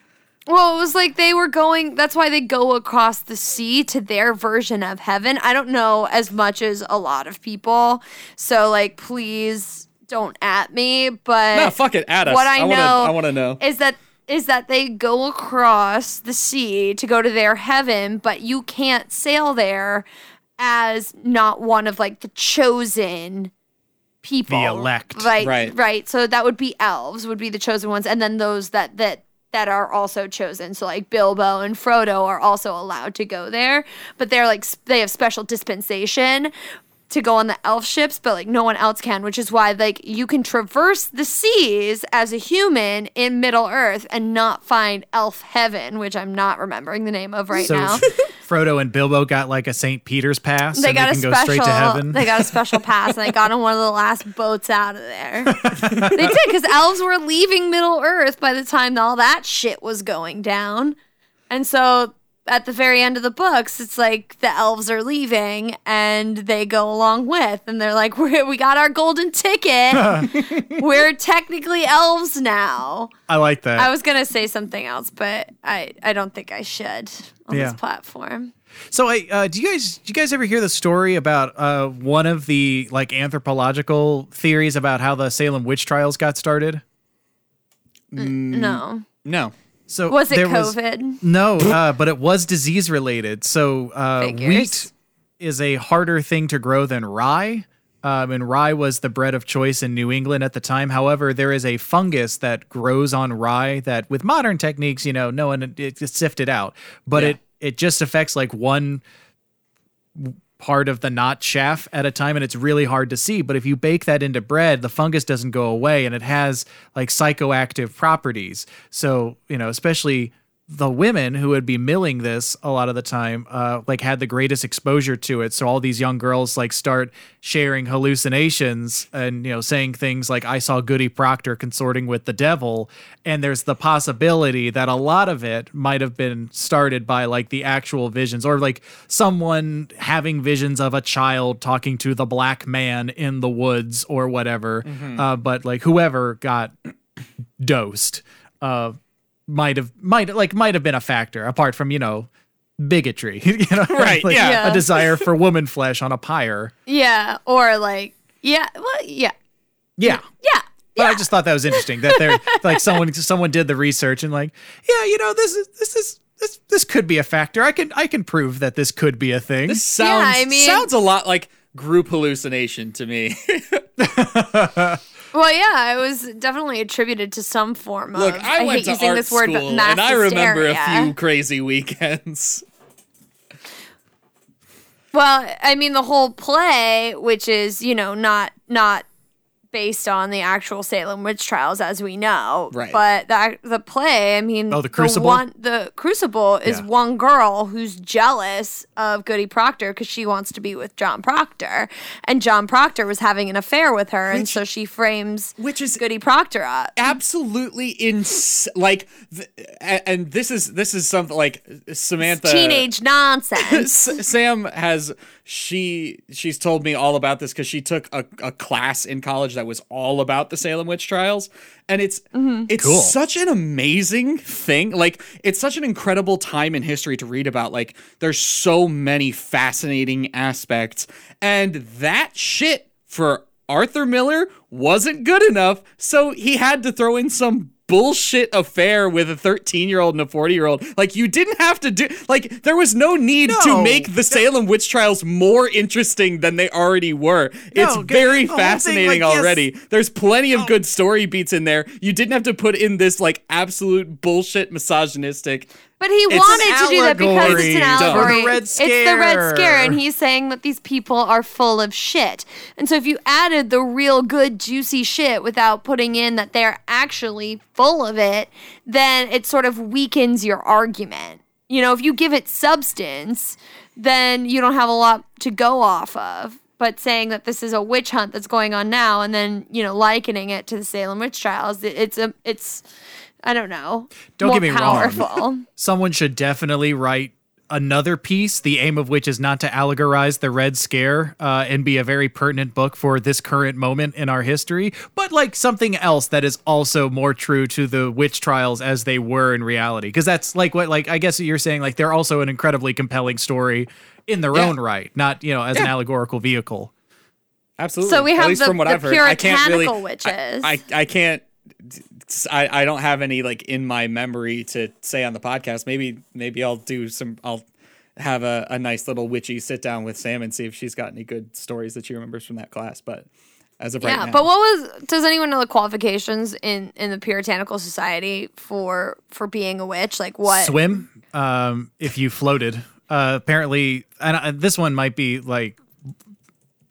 Well, it was like they were going. That's why they go across the sea to their version of heaven. I don't know as much as a lot of people, so like, please don't at me. But No, fuck it, at us. what I, wanna, know, I want to know. is that is that they go across the sea to go to their heaven, but you can't sail there as not one of like the chosen people, The elect. right? Right. right. So that would be elves, would be the chosen ones, and then those that that that are also chosen. So like Bilbo and Frodo are also allowed to go there, but they're like they have special dispensation to go on the elf ships, but like no one else can, which is why like you can traverse the seas as a human in Middle Earth and not find elf heaven, which I'm not remembering the name of right so now. Frodo and Bilbo got like a St. Peter's pass. They and got they a special. go straight to heaven. They got a special pass, and they got on one of the last boats out of there. they did because elves were leaving Middle Earth by the time all that shit was going down, and so at the very end of the books, it's like the elves are leaving, and they go along with, and they're like, "We we got our golden ticket. we're technically elves now." I like that. I was gonna say something else, but I I don't think I should on Yeah. this platform. So, I uh, do you guys do you guys ever hear the story about uh, one of the like anthropological theories about how the Salem witch trials got started? No, No. So was it COVID? no, uh, but it was disease related. So uh, wheat is a harder thing to grow than rye. Um, and rye was the bread of choice in New England at the time. However, there is a fungus that grows on rye that, with modern techniques, you know, no one it, sifted out, but Yeah. it it just affects like one part of the knot chaff at a time and it's really hard to see but if you bake that into bread the fungus doesn't go away and it has like psychoactive properties. So you know especially the women who would be milling this a lot of the time uh, like had the greatest exposure to it. So all these young girls like start sharing hallucinations and you know saying things like i saw goody proctor consorting with the devil. And there's the possibility that a lot of it might have been started by like the actual visions or like someone having visions of a child talking to the black man in the woods or whatever. Uh, but like whoever got dosed uh might have might like might have been a factor apart from you know bigotry you know Right, like yeah. Yeah. a desire for woman flesh on a pyre Yeah, or like yeah, well, yeah, yeah yeah. but I just thought that was interesting that they're like someone someone did the research and like yeah you know this is this is this this could be a factor I can I can prove that this could be a thing This sounds I mean- sounds a lot like group hallucination to me. Well, yeah, it was definitely attributed to some form of. Look, I, went hate to using art this word, school, and I remember a few crazy weekends. Well, I mean, the whole play, which is you know not not based on the actual Salem witch trials, as we know. Right. But the the play, I mean, Oh, the Crucible? one, the Crucible is Yeah. one girl who's jealous of Goody Proctor because she wants to be with John Proctor, and John Proctor was having an affair with her, and so she frames which is Goody Proctor up. absolutely ins like th- and this is this is something like Samantha Teenage nonsense. Sam has she she's told me all about this because she took a, a class in college that was all about the Salem witch trials. And it's mm-hmm. it's Cool. such an amazing thing. Like it's such an incredible time in history to read about. Like there's so many fascinating aspects. And that shit for Arthur Miller wasn't good enough. So he had to throw in some bullshit affair with a 13 year old and a 40 year old. Like, you didn't have to do, like, there was no need to make the Salem witch trials more interesting than they already were. it's very whole thing, fascinating like, yes. already. There's plenty of good story beats in there. You didn't have to put in this, like, absolute bullshit misogynistic. But he It's wanted to do that because it's an allegory allegory. the Red It's the Red Scare. Scare, and he's saying that these people are full of shit. And so if you added the real good, juicy shit without putting in that they're actually full of it, then it sort of weakens your argument. You know, if you give it substance, then you don't have a lot to go off of. But saying that this is a witch hunt that's going on now, and then you know likening it to the Salem witch trials, it's a it's I don't know. Don't more get me wrong. Someone should definitely write another piece, the aim of which is not to allegorize the Red Scare uh, and be a very pertinent book for this current moment in our history, but like something else that is also more true to the witch trials as they were in reality. Because that's like what, like, I guess you're saying, like, they're also an incredibly compelling story in their Yeah. own right, not, you know, as an allegorical vehicle. Absolutely. So we have At have least the- from what the I've heard. I can't really. puritanical witches. I, I, I can't. I, I don't have any like in my memory to say on the podcast. Maybe maybe I'll do some. I'll have a, a nice little witchy sit down with Sam and see if she's got any good stories that she remembers from that class. But as of right yeah, now, but what was? Does anyone know the qualifications in in the Puritanical Society for for being a witch? Like what? Swim, um, if you floated. Uh, apparently, and uh, this one might be like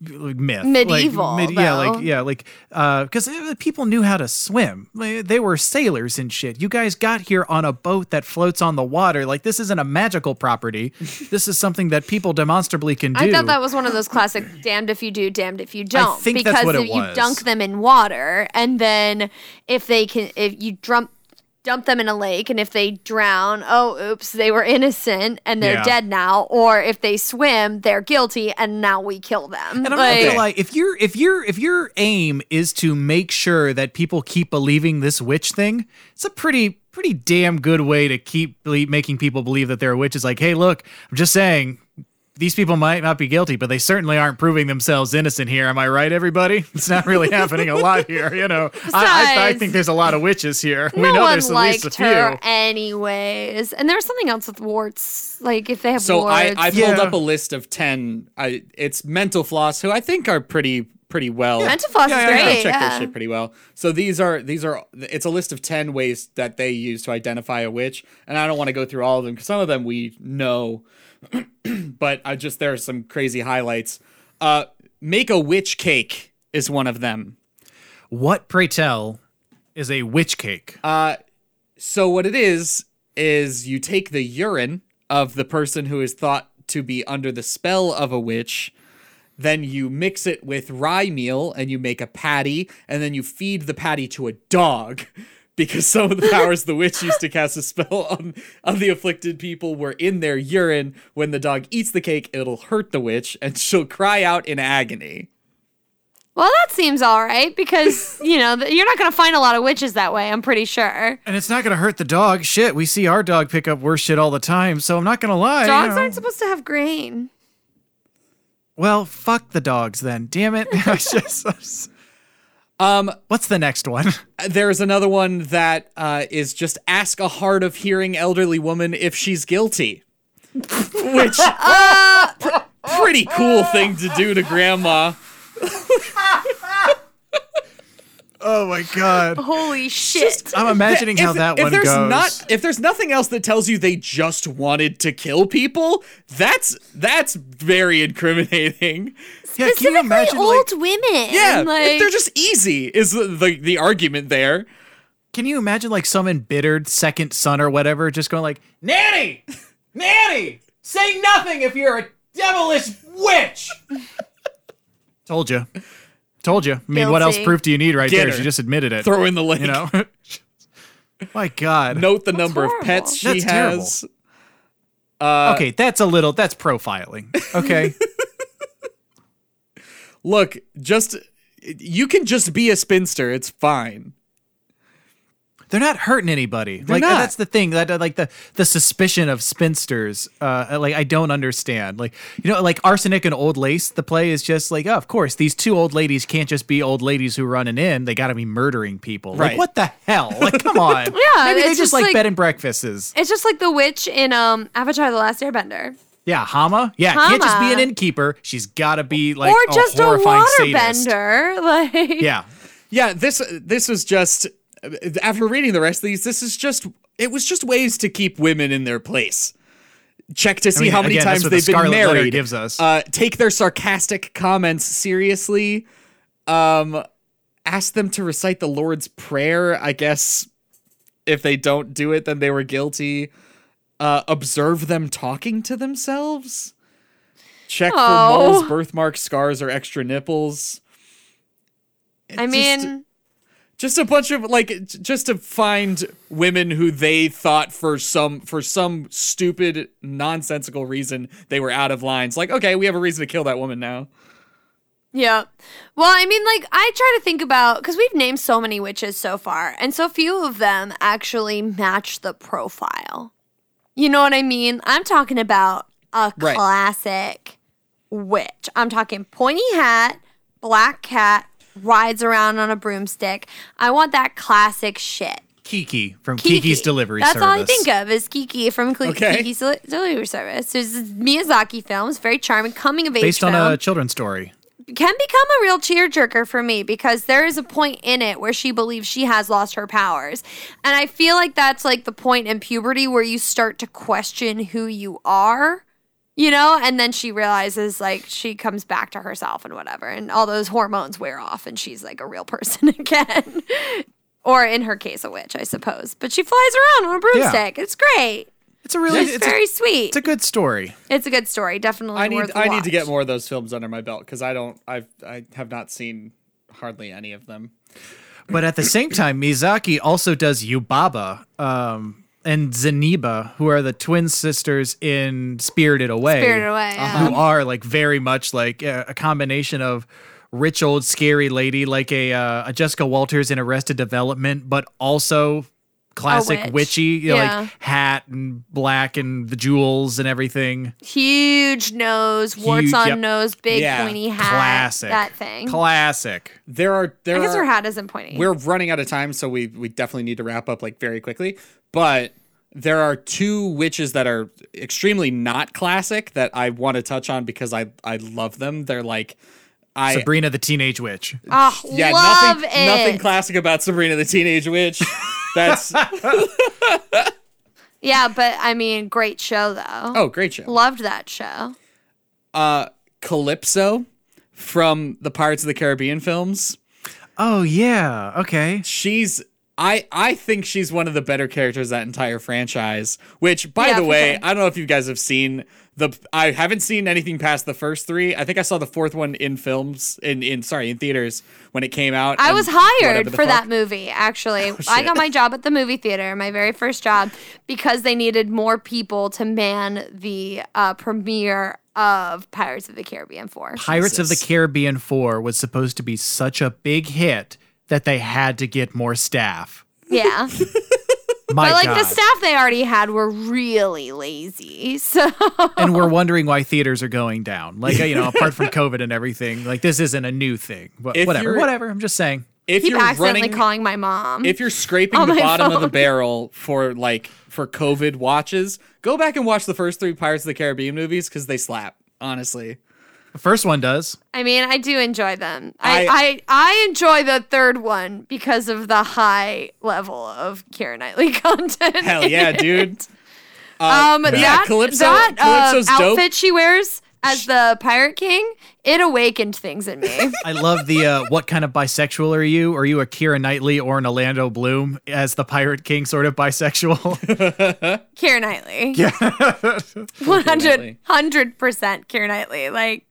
like myth, Like, Medieval, yeah, like yeah, like uh, because people knew how to swim. Like, They were sailors and shit. You guys got here on a boat that floats on the water. Like this isn't a magical property. this is something that people demonstrably can do. I thought that was one of those classic "damned if you do, damned if you don't." think because that's what it you was. dunk them in water, and then if they can, if you dump dump them in a lake, and if they drown, oh, oops, they were innocent and they're Yeah. dead now. Or if they swim, they're guilty, and now we kill them. And I'm Like- not gonna lie, if your if your if your aim is to make sure that people keep believing this witch thing, it's a pretty pretty damn good way to keep making people believe that they're a witch. Is like, hey, look, I'm just saying. These people might not be guilty, but they certainly aren't proving themselves innocent here. Am I right, everybody? It's not really happening a lot here, you know. I, I, I think there's a lot of witches here. we no know one there's at least a liked few. her anyways. And there's something else with warts, like if they have so I, warts. I pulled Yeah. up a list of ten. I it's mental floss who I think are pretty pretty well. Mental floss Yeah, is yeah, yeah. I great. check yeah. their shit pretty well. So these are these are it's a list of ten ways that they use to identify a witch, and I don't want to go through all of them because some of them we know, but I just there are some crazy highlights. Uh, make a witch cake is one of them. What, pray tell, is a witch cake? Uh, so what it is is you take the urine of the person who is thought to be under the spell of a witch, then you mix it with rye meal and you make a patty, and then you feed the patty to a dog. Because some of the powers the witch used to cast a spell on, on the afflicted people were in their urine. When the dog eats the cake, it'll hurt the witch, and she'll cry out in agony. Well, that seems all right because you know you're not going to find a lot of witches that way. I'm pretty sure. And it's not going to hurt the dog. Shit, we see our dog pick up worse shit all the time, so I'm not going to lie. you Dogs know. aren't supposed to have grain. Well, fuck the dogs then. Damn it. I just- Um, What's the next one? There's another one that uh, is just ask a hard of hearing elderly woman if she's guilty. Which pr- pretty cool thing to do to grandma. Oh my god. Holy shit. I'm imagining how if, that if one there's goes. not if there's nothing else that tells you they just wanted to kill people, that's that's very incriminating. Yeah, can you Specifically imagine old like women. Yeah, like, they're just easy. Is the, the the argument there? can you imagine like some embittered second son or whatever just going like, Nanny! Nanny! Say nothing if you're a devilish witch! Told you. Told you. I mean, what else proof do you need right Get there? her. She just admitted it. Throw in the link. you know? My God. Note the number of pets she That's terrible. has. Uh, okay, that's a little, that's profiling. Okay. Look, just you can just be a spinster. It's fine. They're not hurting anybody. like not. that's the thing. That like the the suspicion of spinsters. Uh, like I don't understand. Like you know, like arsenic and old lace. The play is just like, oh, of course, these two old ladies can't just be old ladies who are running in. They got to be murdering people. Like Right. what the hell? Like come on. Yeah, maybe they it's just just like, like- bed and breakfasts. It's just like the witch in um Avatar: The Last Airbender, Yeah, Hama. Yeah, can't just be an innkeeper. She's got to be like or just a horrifying sadist. waterbender. Like, Yeah. Yeah, this this was just after reading the rest of these. This is just it was just ways to keep women in their place. Check to see mean, how many again, times they've been married. gives us. Uh, take their sarcastic comments seriously. Um, ask them to recite the Lord's Prayer. I guess if they don't do it, then they were guilty. Uh, observe them talking to themselves. Check for Oh. moles, birthmarks, scars, or extra nipples. I Just- mean, just a bunch of like just to find women who they thought for some for some stupid nonsensical reason they were out of lines like okay we have a reason to kill that woman now Yeah. Well, I mean, like, I try to think about because we've named so many witches so far, and so few of them actually match the profile. You know what I mean? I'm talking about a Right. classic witch. I'm talking pointy hat, black cat, rides around on a broomstick. I want that classic shit. Kiki from Kiki. Kiki's Delivery service. That's Service. all I think of is Kiki from Cle- Okay. Kiki's Delivery Service. There's Miyazaki film. It's very charming, coming of age Based film on a children's story. Can become a real tearjerker for me because there is a point in it where she believes she has lost her powers. And I feel like that's like the point in puberty where you start to question who you are, you know? And then she realizes like she comes back to herself and whatever. And all those hormones wear off and she's like a real person again. or in her case, a witch, I suppose. But she flies around on a broomstick. It's great. It's a really It's, it's, very a, sweet. it's a good story. it's a good story. Definitely i need worth a i need to get more of those films under my belt because i don't i've i have not seen hardly any of them But at the same time, Miyazaki also does Yubaba um, and Zeniba, who are the twin sisters in Spirited Away. Spirited Away, yeah. Who are like very much like a, a combination of rich old scary lady, like a, uh, a Jessica Walters in Arrested Development, but also classic witch. witchy, you know, Yeah. like hat and black and the jewels and everything. Huge nose, warts Huge, on yep. nose, big Yeah. pointy hat. Classic. That thing. Classic. there are there I guess are her hat isn't pointy. we're running out of time so we we definitely need to wrap up like very quickly but there are two witches that are extremely not classic that i want to touch on because i i love them they're like i Sabrina the Teenage Witch. oh, yeah love nothing it. nothing classic about sabrina the teenage witch that's yeah, but I mean, great show though. oh great show Loved that show. uh calypso from the pirates of the caribbean films Oh yeah. Okay. she's I I think she's one of the better characters that entire franchise. Which, by Yeah, the way, sure. I don't know if you guys have seen the. I haven't seen anything past the first three. I think I saw the fourth one in films in in sorry in theaters when it came out. I was hired for fuck. Oh, that movie, actually. I got my job at the movie theater, my very first job, because they needed more people to man the uh, premiere of Pirates of the Caribbean 4. Pirates of the Caribbean 4 was supposed to be such a big hit that they had to get more staff. Yeah. My but like God. the staff they already had were really lazy. So and we're wondering why theaters are going down. Like, uh, you know, apart from COVID and everything, like this isn't a new thing. But If whatever, whatever. I'm just saying. If keep you're accidentally running, calling my mom. if you're scraping the my bottom of the barrel for like for COVID watches, go back and watch the first three Pirates of the Caribbean movies because they slap. Honestly, The first one does. I mean, I do enjoy them. I, I- I, I enjoy the third one because of the high level of Keira Knightley content. Hell yeah, it. dude. Um, yeah, that Calypso- that uh, Calypso's dope. outfit she wears as the Pirate King, it awakened things in me. I love the uh, what kind of bisexual are you? Are you a Keira Knightley or an Orlando Bloom as the Pirate King sort of bisexual? Keira Knightley. Yeah. 100 100% Keira Knightley. Like,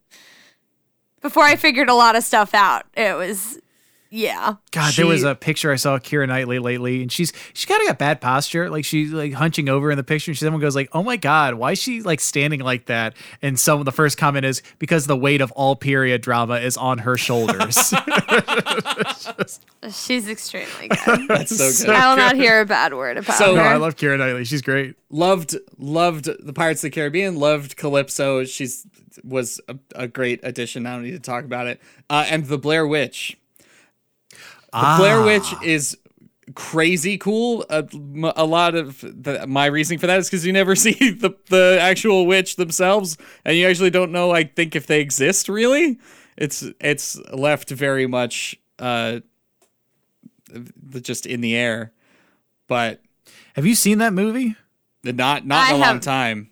before I figured a lot of stuff out, it was, yeah. God, there was a picture I saw of Keira Knightley lately, and she's she kind of got bad posture. Like she's like hunching over in the picture, and someone goes like, "Oh my God, why is she like standing like that?" And some of the first comment is because the weight of all period drama is on her shoulders. She's extremely good. That's so good. I will not hear a bad word about So- no, her. I love Keira Knightley. She's great. loved loved the Pirates of the Caribbean. Loved Calypso. She's was a, a great addition. I don't need to talk about it. Uh, and the Blair Witch. The Blair Witch is crazy cool. A lot of the, my reasoning for that is because you never see the the actual witch themselves, and you actually don't know. I think if they exist really, it's it's left very much uh, th- just in the air, but Have you seen that movie? not not in I a long time.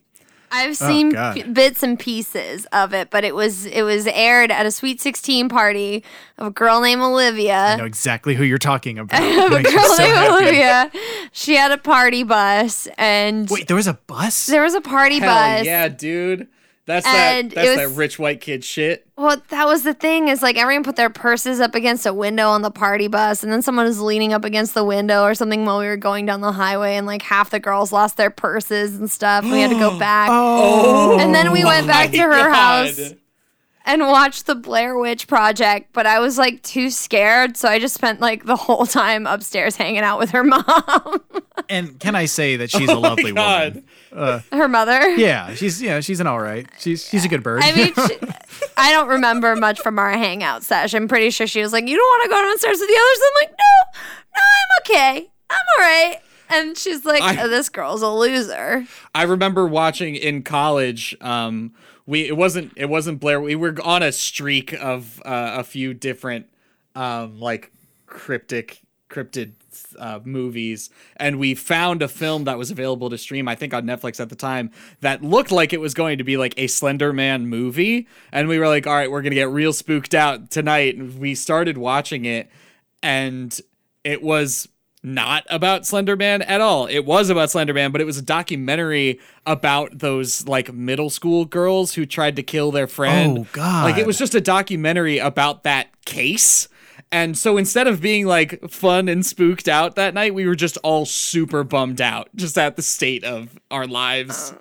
I've oh, seen God. p- bits and pieces of it, but it was it was aired at a Sweet 16 party of a girl named Olivia. I know exactly who you're talking about. of It a girl so named happy. Olivia. She had a party bus, and Wait, there was a bus. there was a party Hell bus. yeah, dude. That's And that. That's it that rich white kid shit. Well, that was the thing is like everyone put their purses up against a window on the party bus, and then someone was leaning up against the window or something while we were going down the highway, and like half the girls lost their purses and stuff. We had to go back. oh, And then we oh went back to her My house God. And watched the Blair Witch Project, but I was like too scared, so I just spent like the whole time upstairs hanging out with her mom, and can I say that she's a lovely Oh God. woman? her mother. Yeah, she's yeah, she's an all right. She's she's a good bird. I mean, she, I don't remember much from our hangout session. I'm pretty sure she was like, "You don't want to go downstairs with the others." I'm like, "No, no, I'm okay. I'm all right." And she's like, I- "Oh, "This girl's a loser." I remember watching in college. Um, we it wasn't it wasn't Blair. We were on a streak of uh, a few different um like cryptic cryptid uh, movies, and we found a film that was available to stream. I think on Netflix at the time that looked like it was going to be like a Slender Man movie, and we were like, all right, we're gonna get real spooked out tonight. And we started watching it, and it was not about Slender Man at all. It was about Slender Man, but it was a documentary about those like middle school girls who tried to kill their friend. Oh, God. Like it was just a documentary about that case. And so instead of being like fun and spooked out that night, we were just all super bummed out just at the state of our lives. Uh,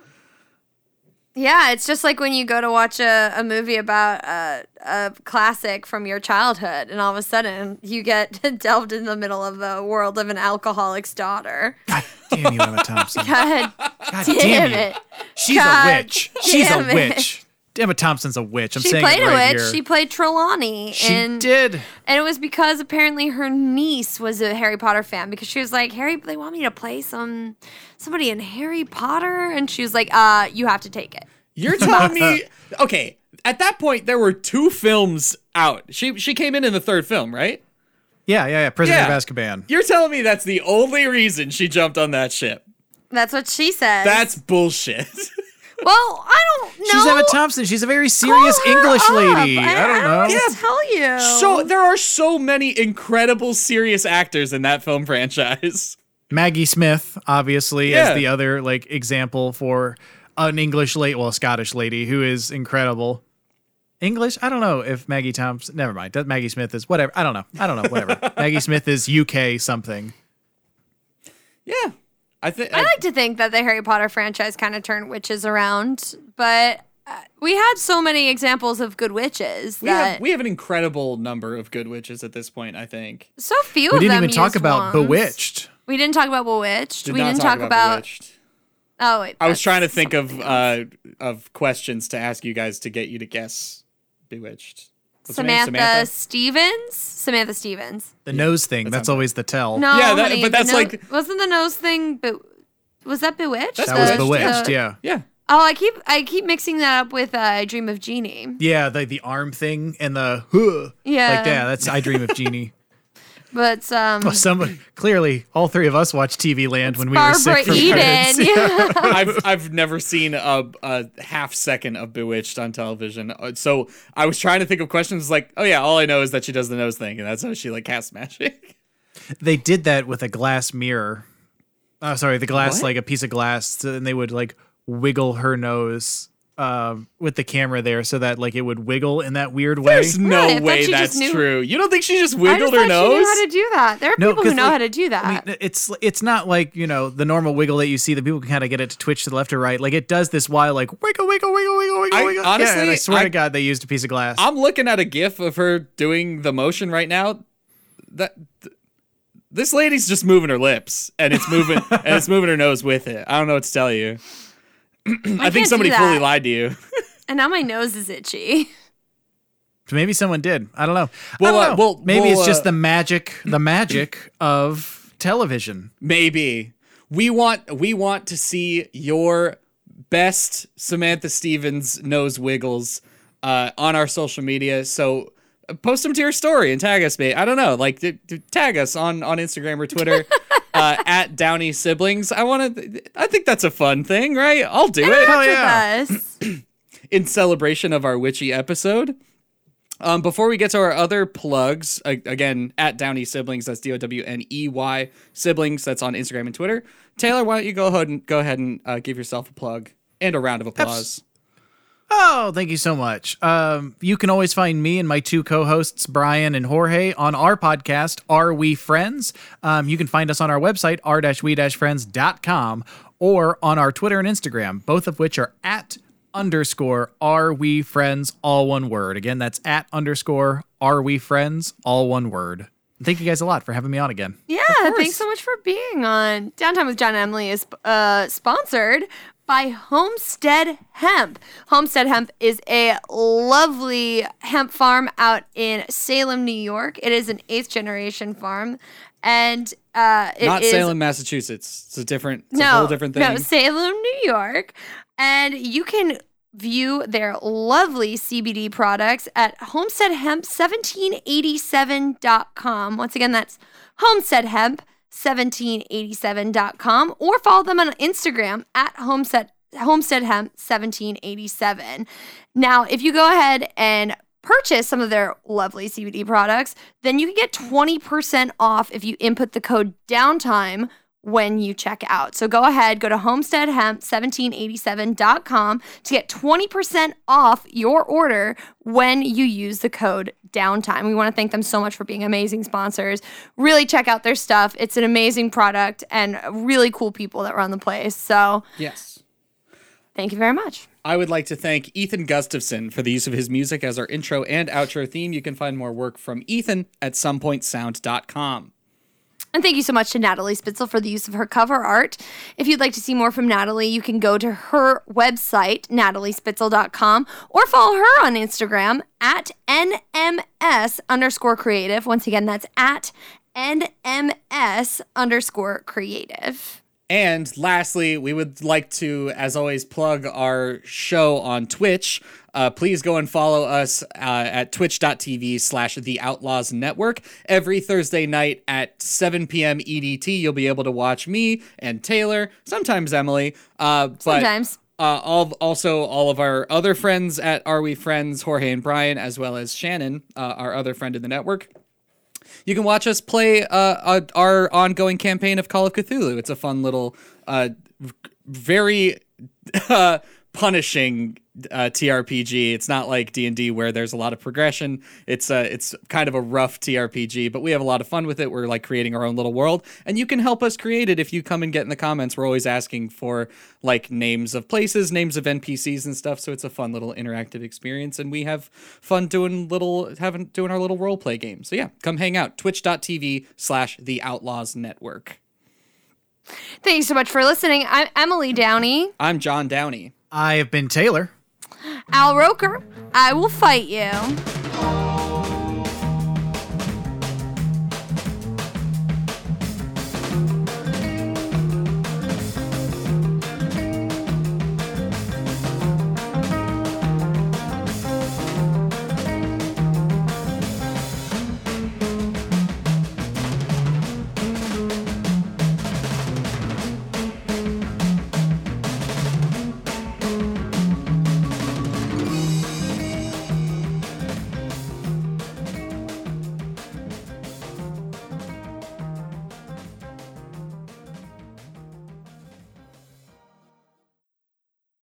Yeah, it's just like when you go to watch a, a movie about a, a classic from your childhood, and all of a sudden you get delved in the middle of the world of an alcoholic's daughter. God damn you, Emma Thompson. God God damn, damn you. it. She's God a witch. She's a witch. Emma Thompson's a witch. I'm She saying played it a witch. here. She played Trelawney. She and, did. And it was because apparently her niece was a Harry Potter fan because she was like, Harry, they want me to play some somebody in Harry Potter, and she was like, uh, you have to take it. You're telling me okay, at that point there were two films out. She she came in in the third film, right? Yeah, yeah, yeah. Prisoner Yeah. of Azkaban. You're telling me that's the only reason she jumped on that ship. That's what she said. That's bullshit. well, I don't know. She's Emma Thompson. She's a very serious English up. lady. I, I don't know. I don't tell you. so there are so many incredible serious actors in that film franchise. Maggie Smith, obviously, Yeah. as the other like example for an English lady, well, a Scottish lady who is incredible. English? I don't know if Maggie Thompson. Never mind. Maggie Smith is whatever. I don't know. I don't know. Whatever. Maggie Smith is UK something. Yeah. I think I like to think that the Harry Potter franchise kind of turned witches around, but uh, we had so many examples of good witches we that have we have an incredible number of good witches at this point, I think. so few We of didn't even talk about wands. Bewitched. We didn't talk about Bewitched. Did we didn't talk, about. Bewitched. Oh wait, I was trying to think of uh of questions to ask you guys to get you to guess Bewitched. What's her name? Samantha, Stevens. Samantha Stevens. The nose thing. That's That's, always the tell. No, Yeah, that- honey, but the that's no- like- wasn't the nose thing. But was that Bewitched? That was The- Bewitched. the- yeah. Yeah. Oh, I keep I keep mixing that up with uh, I Dream of Jeannie. Yeah, the the arm thing and the huh. Yeah. Like yeah, that's I Dream of Jeannie. But um, Well, somebody clearly all three of us watched TV Land when we were Barbara sick from Eden. credits. Yeah. I've I've never seen a, a half second of Bewitched on television, Uh, so I was trying to think of questions like, oh yeah, all I know is that she does the nose thing, and that's how she like casts magic. They did that with a glass mirror. Oh, sorry, the glass What? like a piece of glass, and they would like wiggle her nose um, with the camera there, so that like it would wiggle in that weird way. There's no Really? I thought way that's knew- true. You don't think she just I wiggled just her thought she knew nose? how to do that. There are No, people who 'cause, know like, how to do that. I mean, it's it's not like you know the normal wiggle that you see that people can kind of get it to twitch to the left or right. Like it does this while like wiggle, wiggle, wiggle, wiggle, wiggle. I- wiggle. honestly, yeah, and I swear I- to God, they used a piece of glass. I'm looking at a GIF of her doing the motion right now. That th- this lady's just moving her lips, and it's moving, and it's moving her nose with it. I don't know what to tell you. I, can't think somebody fully lied to you. and now my nose is itchy. Maybe someone did. I don't know. Well, uh, don't know. well, maybe well, it's just uh, the magic, the magic of television. Maybe we want we want to see your best Samantha Stevens nose wiggles uh, on our social media. So uh, post them to your story and tag us, mate. I don't know, like d- d- tag us on on Instagram or Twitter uh, at Downey Siblings. I want to. I think that's a fun thing, right? I'll do it Hell With yeah. us. in celebration of our witchy episode. Um, before we get to our other plugs, a- again at Downey Siblings, that's D O W N E Y Siblings, that's on Instagram and Twitter. Taylor, why don't you go ahead and go ahead and uh, give yourself a plug and a round of applause? Oh, thank you so much. Um, you can always find me and my two co-hosts, Brian and Jorge, on our podcast, Are We Friends? Um, you can find us on our website, r-we-friends.com, or on our Twitter and Instagram, both of which are at underscore Are We Friends, all one word. Again, that's at underscore Are We Friends, all one word. Thank you guys a lot for having me on again. Yeah, thanks so much for being on. Downtime with John and Emily is uh, sponsored by Homestead Hemp. Homestead Hemp is a lovely hemp farm out in Salem, New York. It is an eighth generation farm, and uh, it Not is- Salem, Massachusetts. It's a different, it's no, a whole different thing. No, Salem, New York. And you can view their lovely CBD products at homesteadhemp1787.com. Once again, that's homesteadhemp1787.com or follow them on Instagram at homestead homesteadhemp1787. Now, if you go ahead and purchase some of their lovely CBD products, then you can get 20% off if you input the code downtime when you check out. So go ahead, go to homesteadhemp1787.com to get 20% off your order when you use the code downtime. We want to thank them so much for being amazing sponsors. Really check out their stuff. It's an amazing product and really cool people that run the place. So yes. thank you very much. I would like to thank Ethan Gustafson for the use of his music as our intro and outro theme. You can find more work from Ethan at somepointsound.com. And thank you so much to Natalie Spitzel for the use of her cover art. If you'd like to see more from Natalie, you can go to her website, nataliespitzel.com, or follow her on Instagram at NMS underscore creative. Once again, that's at NMS underscore creative. And lastly, we would like to, as always, plug our show on Twitch. Uh, please go and follow us uh, at twitch.tv slash the Outlaws Network. Every Thursday night at 7 p.m. EDT, you'll be able to watch me and Taylor, sometimes Emily. Uh, but Sometimes. uh, all, also all of our other friends at Are We Friends, Jorge and Brian, as well as Shannon, uh, our other friend in the network. You can watch us play uh, our ongoing campaign of Call of Cthulhu. It's a fun little, uh, very uh, punishing uh, TRPG. It's not like D and D where there's a lot of progression. It's uh, it's kind of a rough TRPG, but we have a lot of fun with it. We're like creating our own little world, and you can help us create it if you come and get in the comments. We're always asking for like names of places, names of NPCs and stuff. So it's a fun little interactive experience, and we have fun doing little having doing our little role play game. So yeah, come hang out. Twitch.tv slash the Outlaws Network. Thanks so much for listening. I'm Emily Downey. I'm John Downey. I have been Taylor. Al Roker, I will fight you.